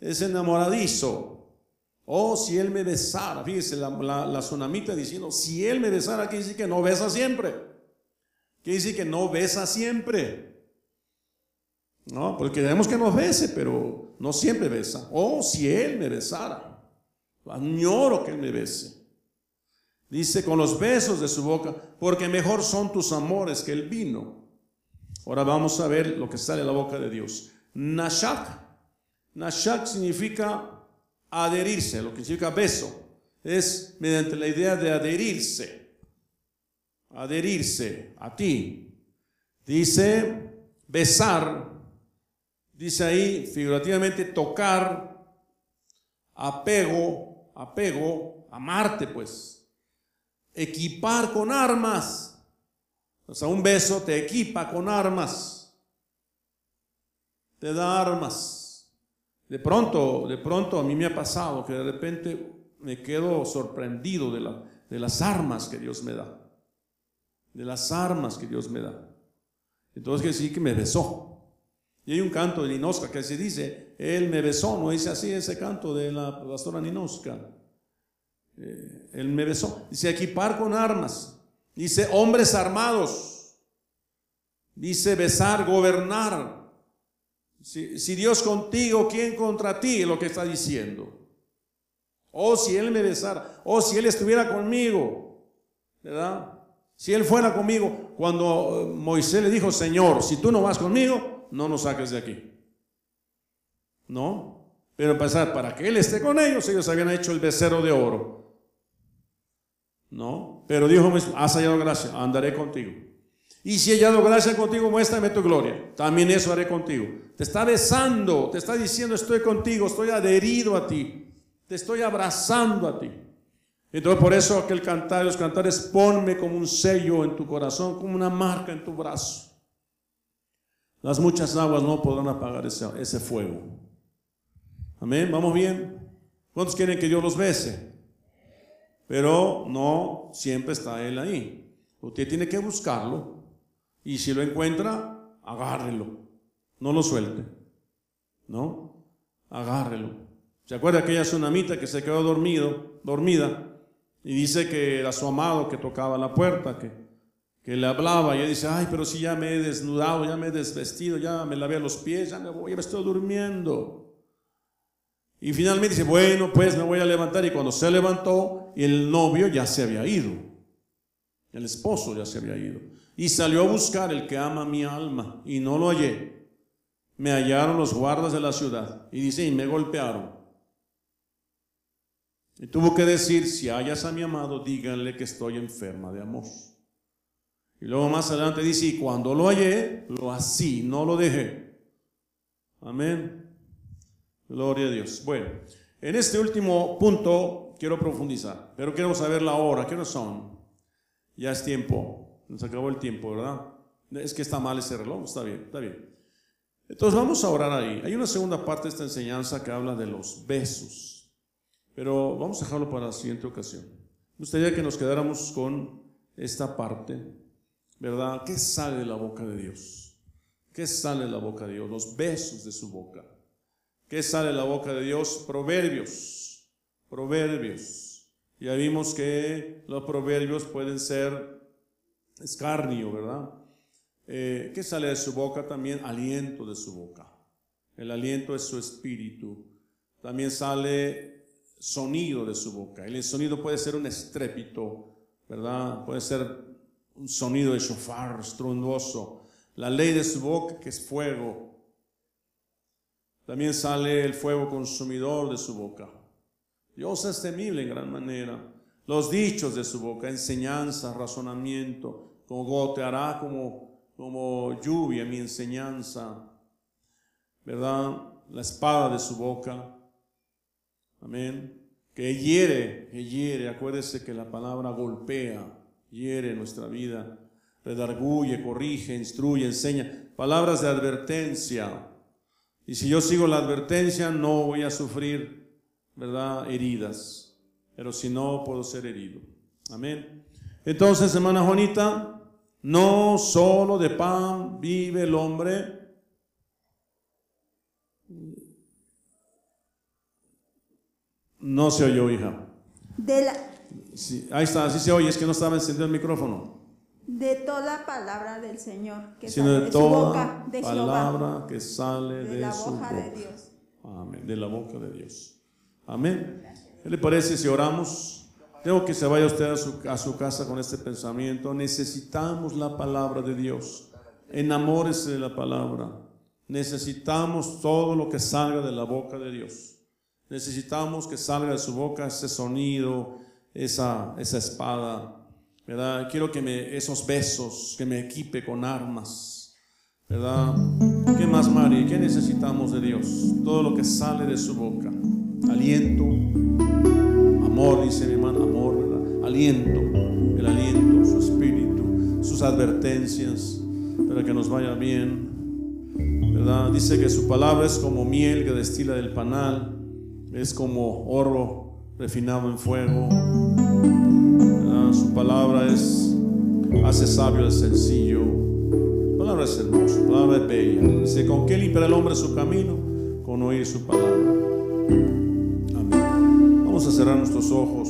es enamoradizo. Oh, si él me besara, fíjese la, la, tsunamita diciendo, si él me besara, quiere decir que no besa siempre. Quiere decir que no besa siempre. No, porque queremos que nos bese, pero no siempre besa. Oh, si Él me besara. Añoro que Él me bese. Dice con los besos de su boca, porque mejor son tus amores que el vino. Ahora vamos a ver lo que sale de la boca de Dios. Nashak. Nashak significa adherirse, lo que significa beso. Es mediante la idea de adherirse. Adherirse a ti. Dice besar dice ahí figurativamente tocar, apego, apego, amarte pues, equipar con armas. O sea, un beso te equipa con armas, te da armas. De pronto, de pronto a mí me ha pasado que de repente me quedo sorprendido de, de las armas que Dios me da, de las armas que Dios me da. Entonces que sí que me besó. Y hay un canto de Ninoska que se dice, Él me besó, no dice así ese canto de la pastora Ninoska. Eh, él me besó. Dice equipar con armas. Dice hombres armados. Dice besar, gobernar. Si, Dios contigo, ¿quién contra ti? Es lo que está diciendo. O si Él me besara, o si Él estuviera conmigo, ¿verdad? Si Él fuera conmigo, cuando Moisés le dijo, Señor, si tú no vas conmigo, no nos saques de aquí. No, pero pasar para que Él esté con ellos, ellos habían hecho el becerro de oro. No, pero dijo, has hallado gracia, andaré contigo. Y si he hallado gracia contigo, muéstrame tu gloria. También eso haré contigo. Te está besando, te está diciendo, estoy contigo, estoy adherido a ti, te estoy abrazando a ti. Entonces por eso aquel cantar, los cantares, ponme como un sello en tu corazón, como una marca en tu brazo. Las muchas aguas no podrán apagar ese, fuego. Amén, vamos bien. ¿Cuántos quieren que Dios los bese? Pero no siempre está Él ahí. Usted tiene que buscarlo. Y si lo encuentra, agárrelo. No lo suelte. ¿No? Agárrelo. ¿Se acuerda aquella tsunamita que se quedó dormido, dormida? Y dice que era su amado que tocaba la puerta, que que le hablaba y ella dice, ay, pero si ya me he desnudado, ya me he desvestido, ya me lavé los pies, ya me voy, ya me estoy durmiendo. Y finalmente dice, bueno, pues me voy a levantar. Y cuando se levantó, el novio ya se había ido. El esposo ya se había ido. Y salió a buscar el que ama mi alma y no lo hallé. Me hallaron los guardas de la ciudad. Y dice, y me golpearon. Y tuvo que decir, si hallas a mi amado, díganle que estoy enferma de amor. Y luego más adelante dice, y cuando lo hallé, lo así, no lo dejé. Amén. Gloria a Dios. Bueno, en este último punto quiero profundizar, pero quiero saber la hora, ¿qué hora son? Ya es tiempo, nos acabó el tiempo, ¿verdad? Es que está mal ese reloj, está bien, está bien. Entonces vamos a orar ahí. Hay una segunda parte de esta enseñanza que habla de los besos, pero vamos a dejarlo para la siguiente ocasión. Me gustaría que nos quedáramos con esta parte, ¿verdad? ¿Qué sale de la boca de Dios? ¿Qué sale de la boca de Dios? Los besos de su boca. ¿Qué sale de la boca de Dios? Proverbios. Proverbios. Ya vimos que los proverbios pueden ser escarnio, ¿verdad? Eh, ¿Qué sale de su boca? También aliento de su boca. El aliento es su espíritu. También sale sonido de su boca. El sonido puede ser un estrépito, ¿verdad? Puede ser un sonido de shofar estruendoso. La ley de su boca, que es fuego. También sale el fuego consumidor de su boca. Dios es temible en gran manera. Los dichos de su boca, enseñanza, razonamiento, como goteará como como lluvia mi enseñanza, ¿verdad? La espada de su boca, amén, que hiere, que hiere, acuérdese que la palabra golpea, hiere nuestra vida, redarguye, corrige, instruye, enseña, palabras de advertencia. Y si yo sigo la advertencia, no voy a sufrir, ¿verdad? Heridas. Pero si no, puedo ser herido. Amén. Entonces, hermana Juanita, no solo de pan vive el hombre. No se oyó, hija. De la, Sí, ahí está, así se oye, es que no estaba encendido el micrófono. de toda palabra del Señor que Sino sale de de su toda boca, de palabra que sale de, de la su boca. de Dios. Amén, de la boca de Dios. Amén. ¿Qué le parece si oramos? Tengo que se vaya usted a su, a su casa con este pensamiento. Necesitamos la palabra de Dios. Enamórese de la palabra. Necesitamos todo lo que salga de la boca de Dios. Necesitamos que salga de su boca ese sonido, esa, esa espada. ¿Verdad? Quiero que me, esos besos, que me equipe con armas. ¿Verdad? ¿Qué más, Mari? ¿Qué necesitamos de Dios? Todo lo que sale de su boca. Aliento, amor, dice mi hermana, amor, ¿verdad? Aliento, el aliento, su espíritu, sus advertencias, para que nos vaya bien. ¿Verdad? Dice que su palabra es como miel que destila del panal, es como oro refinado en fuego. ¿Verdad? Su palabra es, hace sabio al sencillo. Su palabra es hermosa, su palabra es bella. Dice, ¿con qué limpiará el hombre su camino? Con oír su palabra. Amén. Vamos a cerrar nuestros ojos.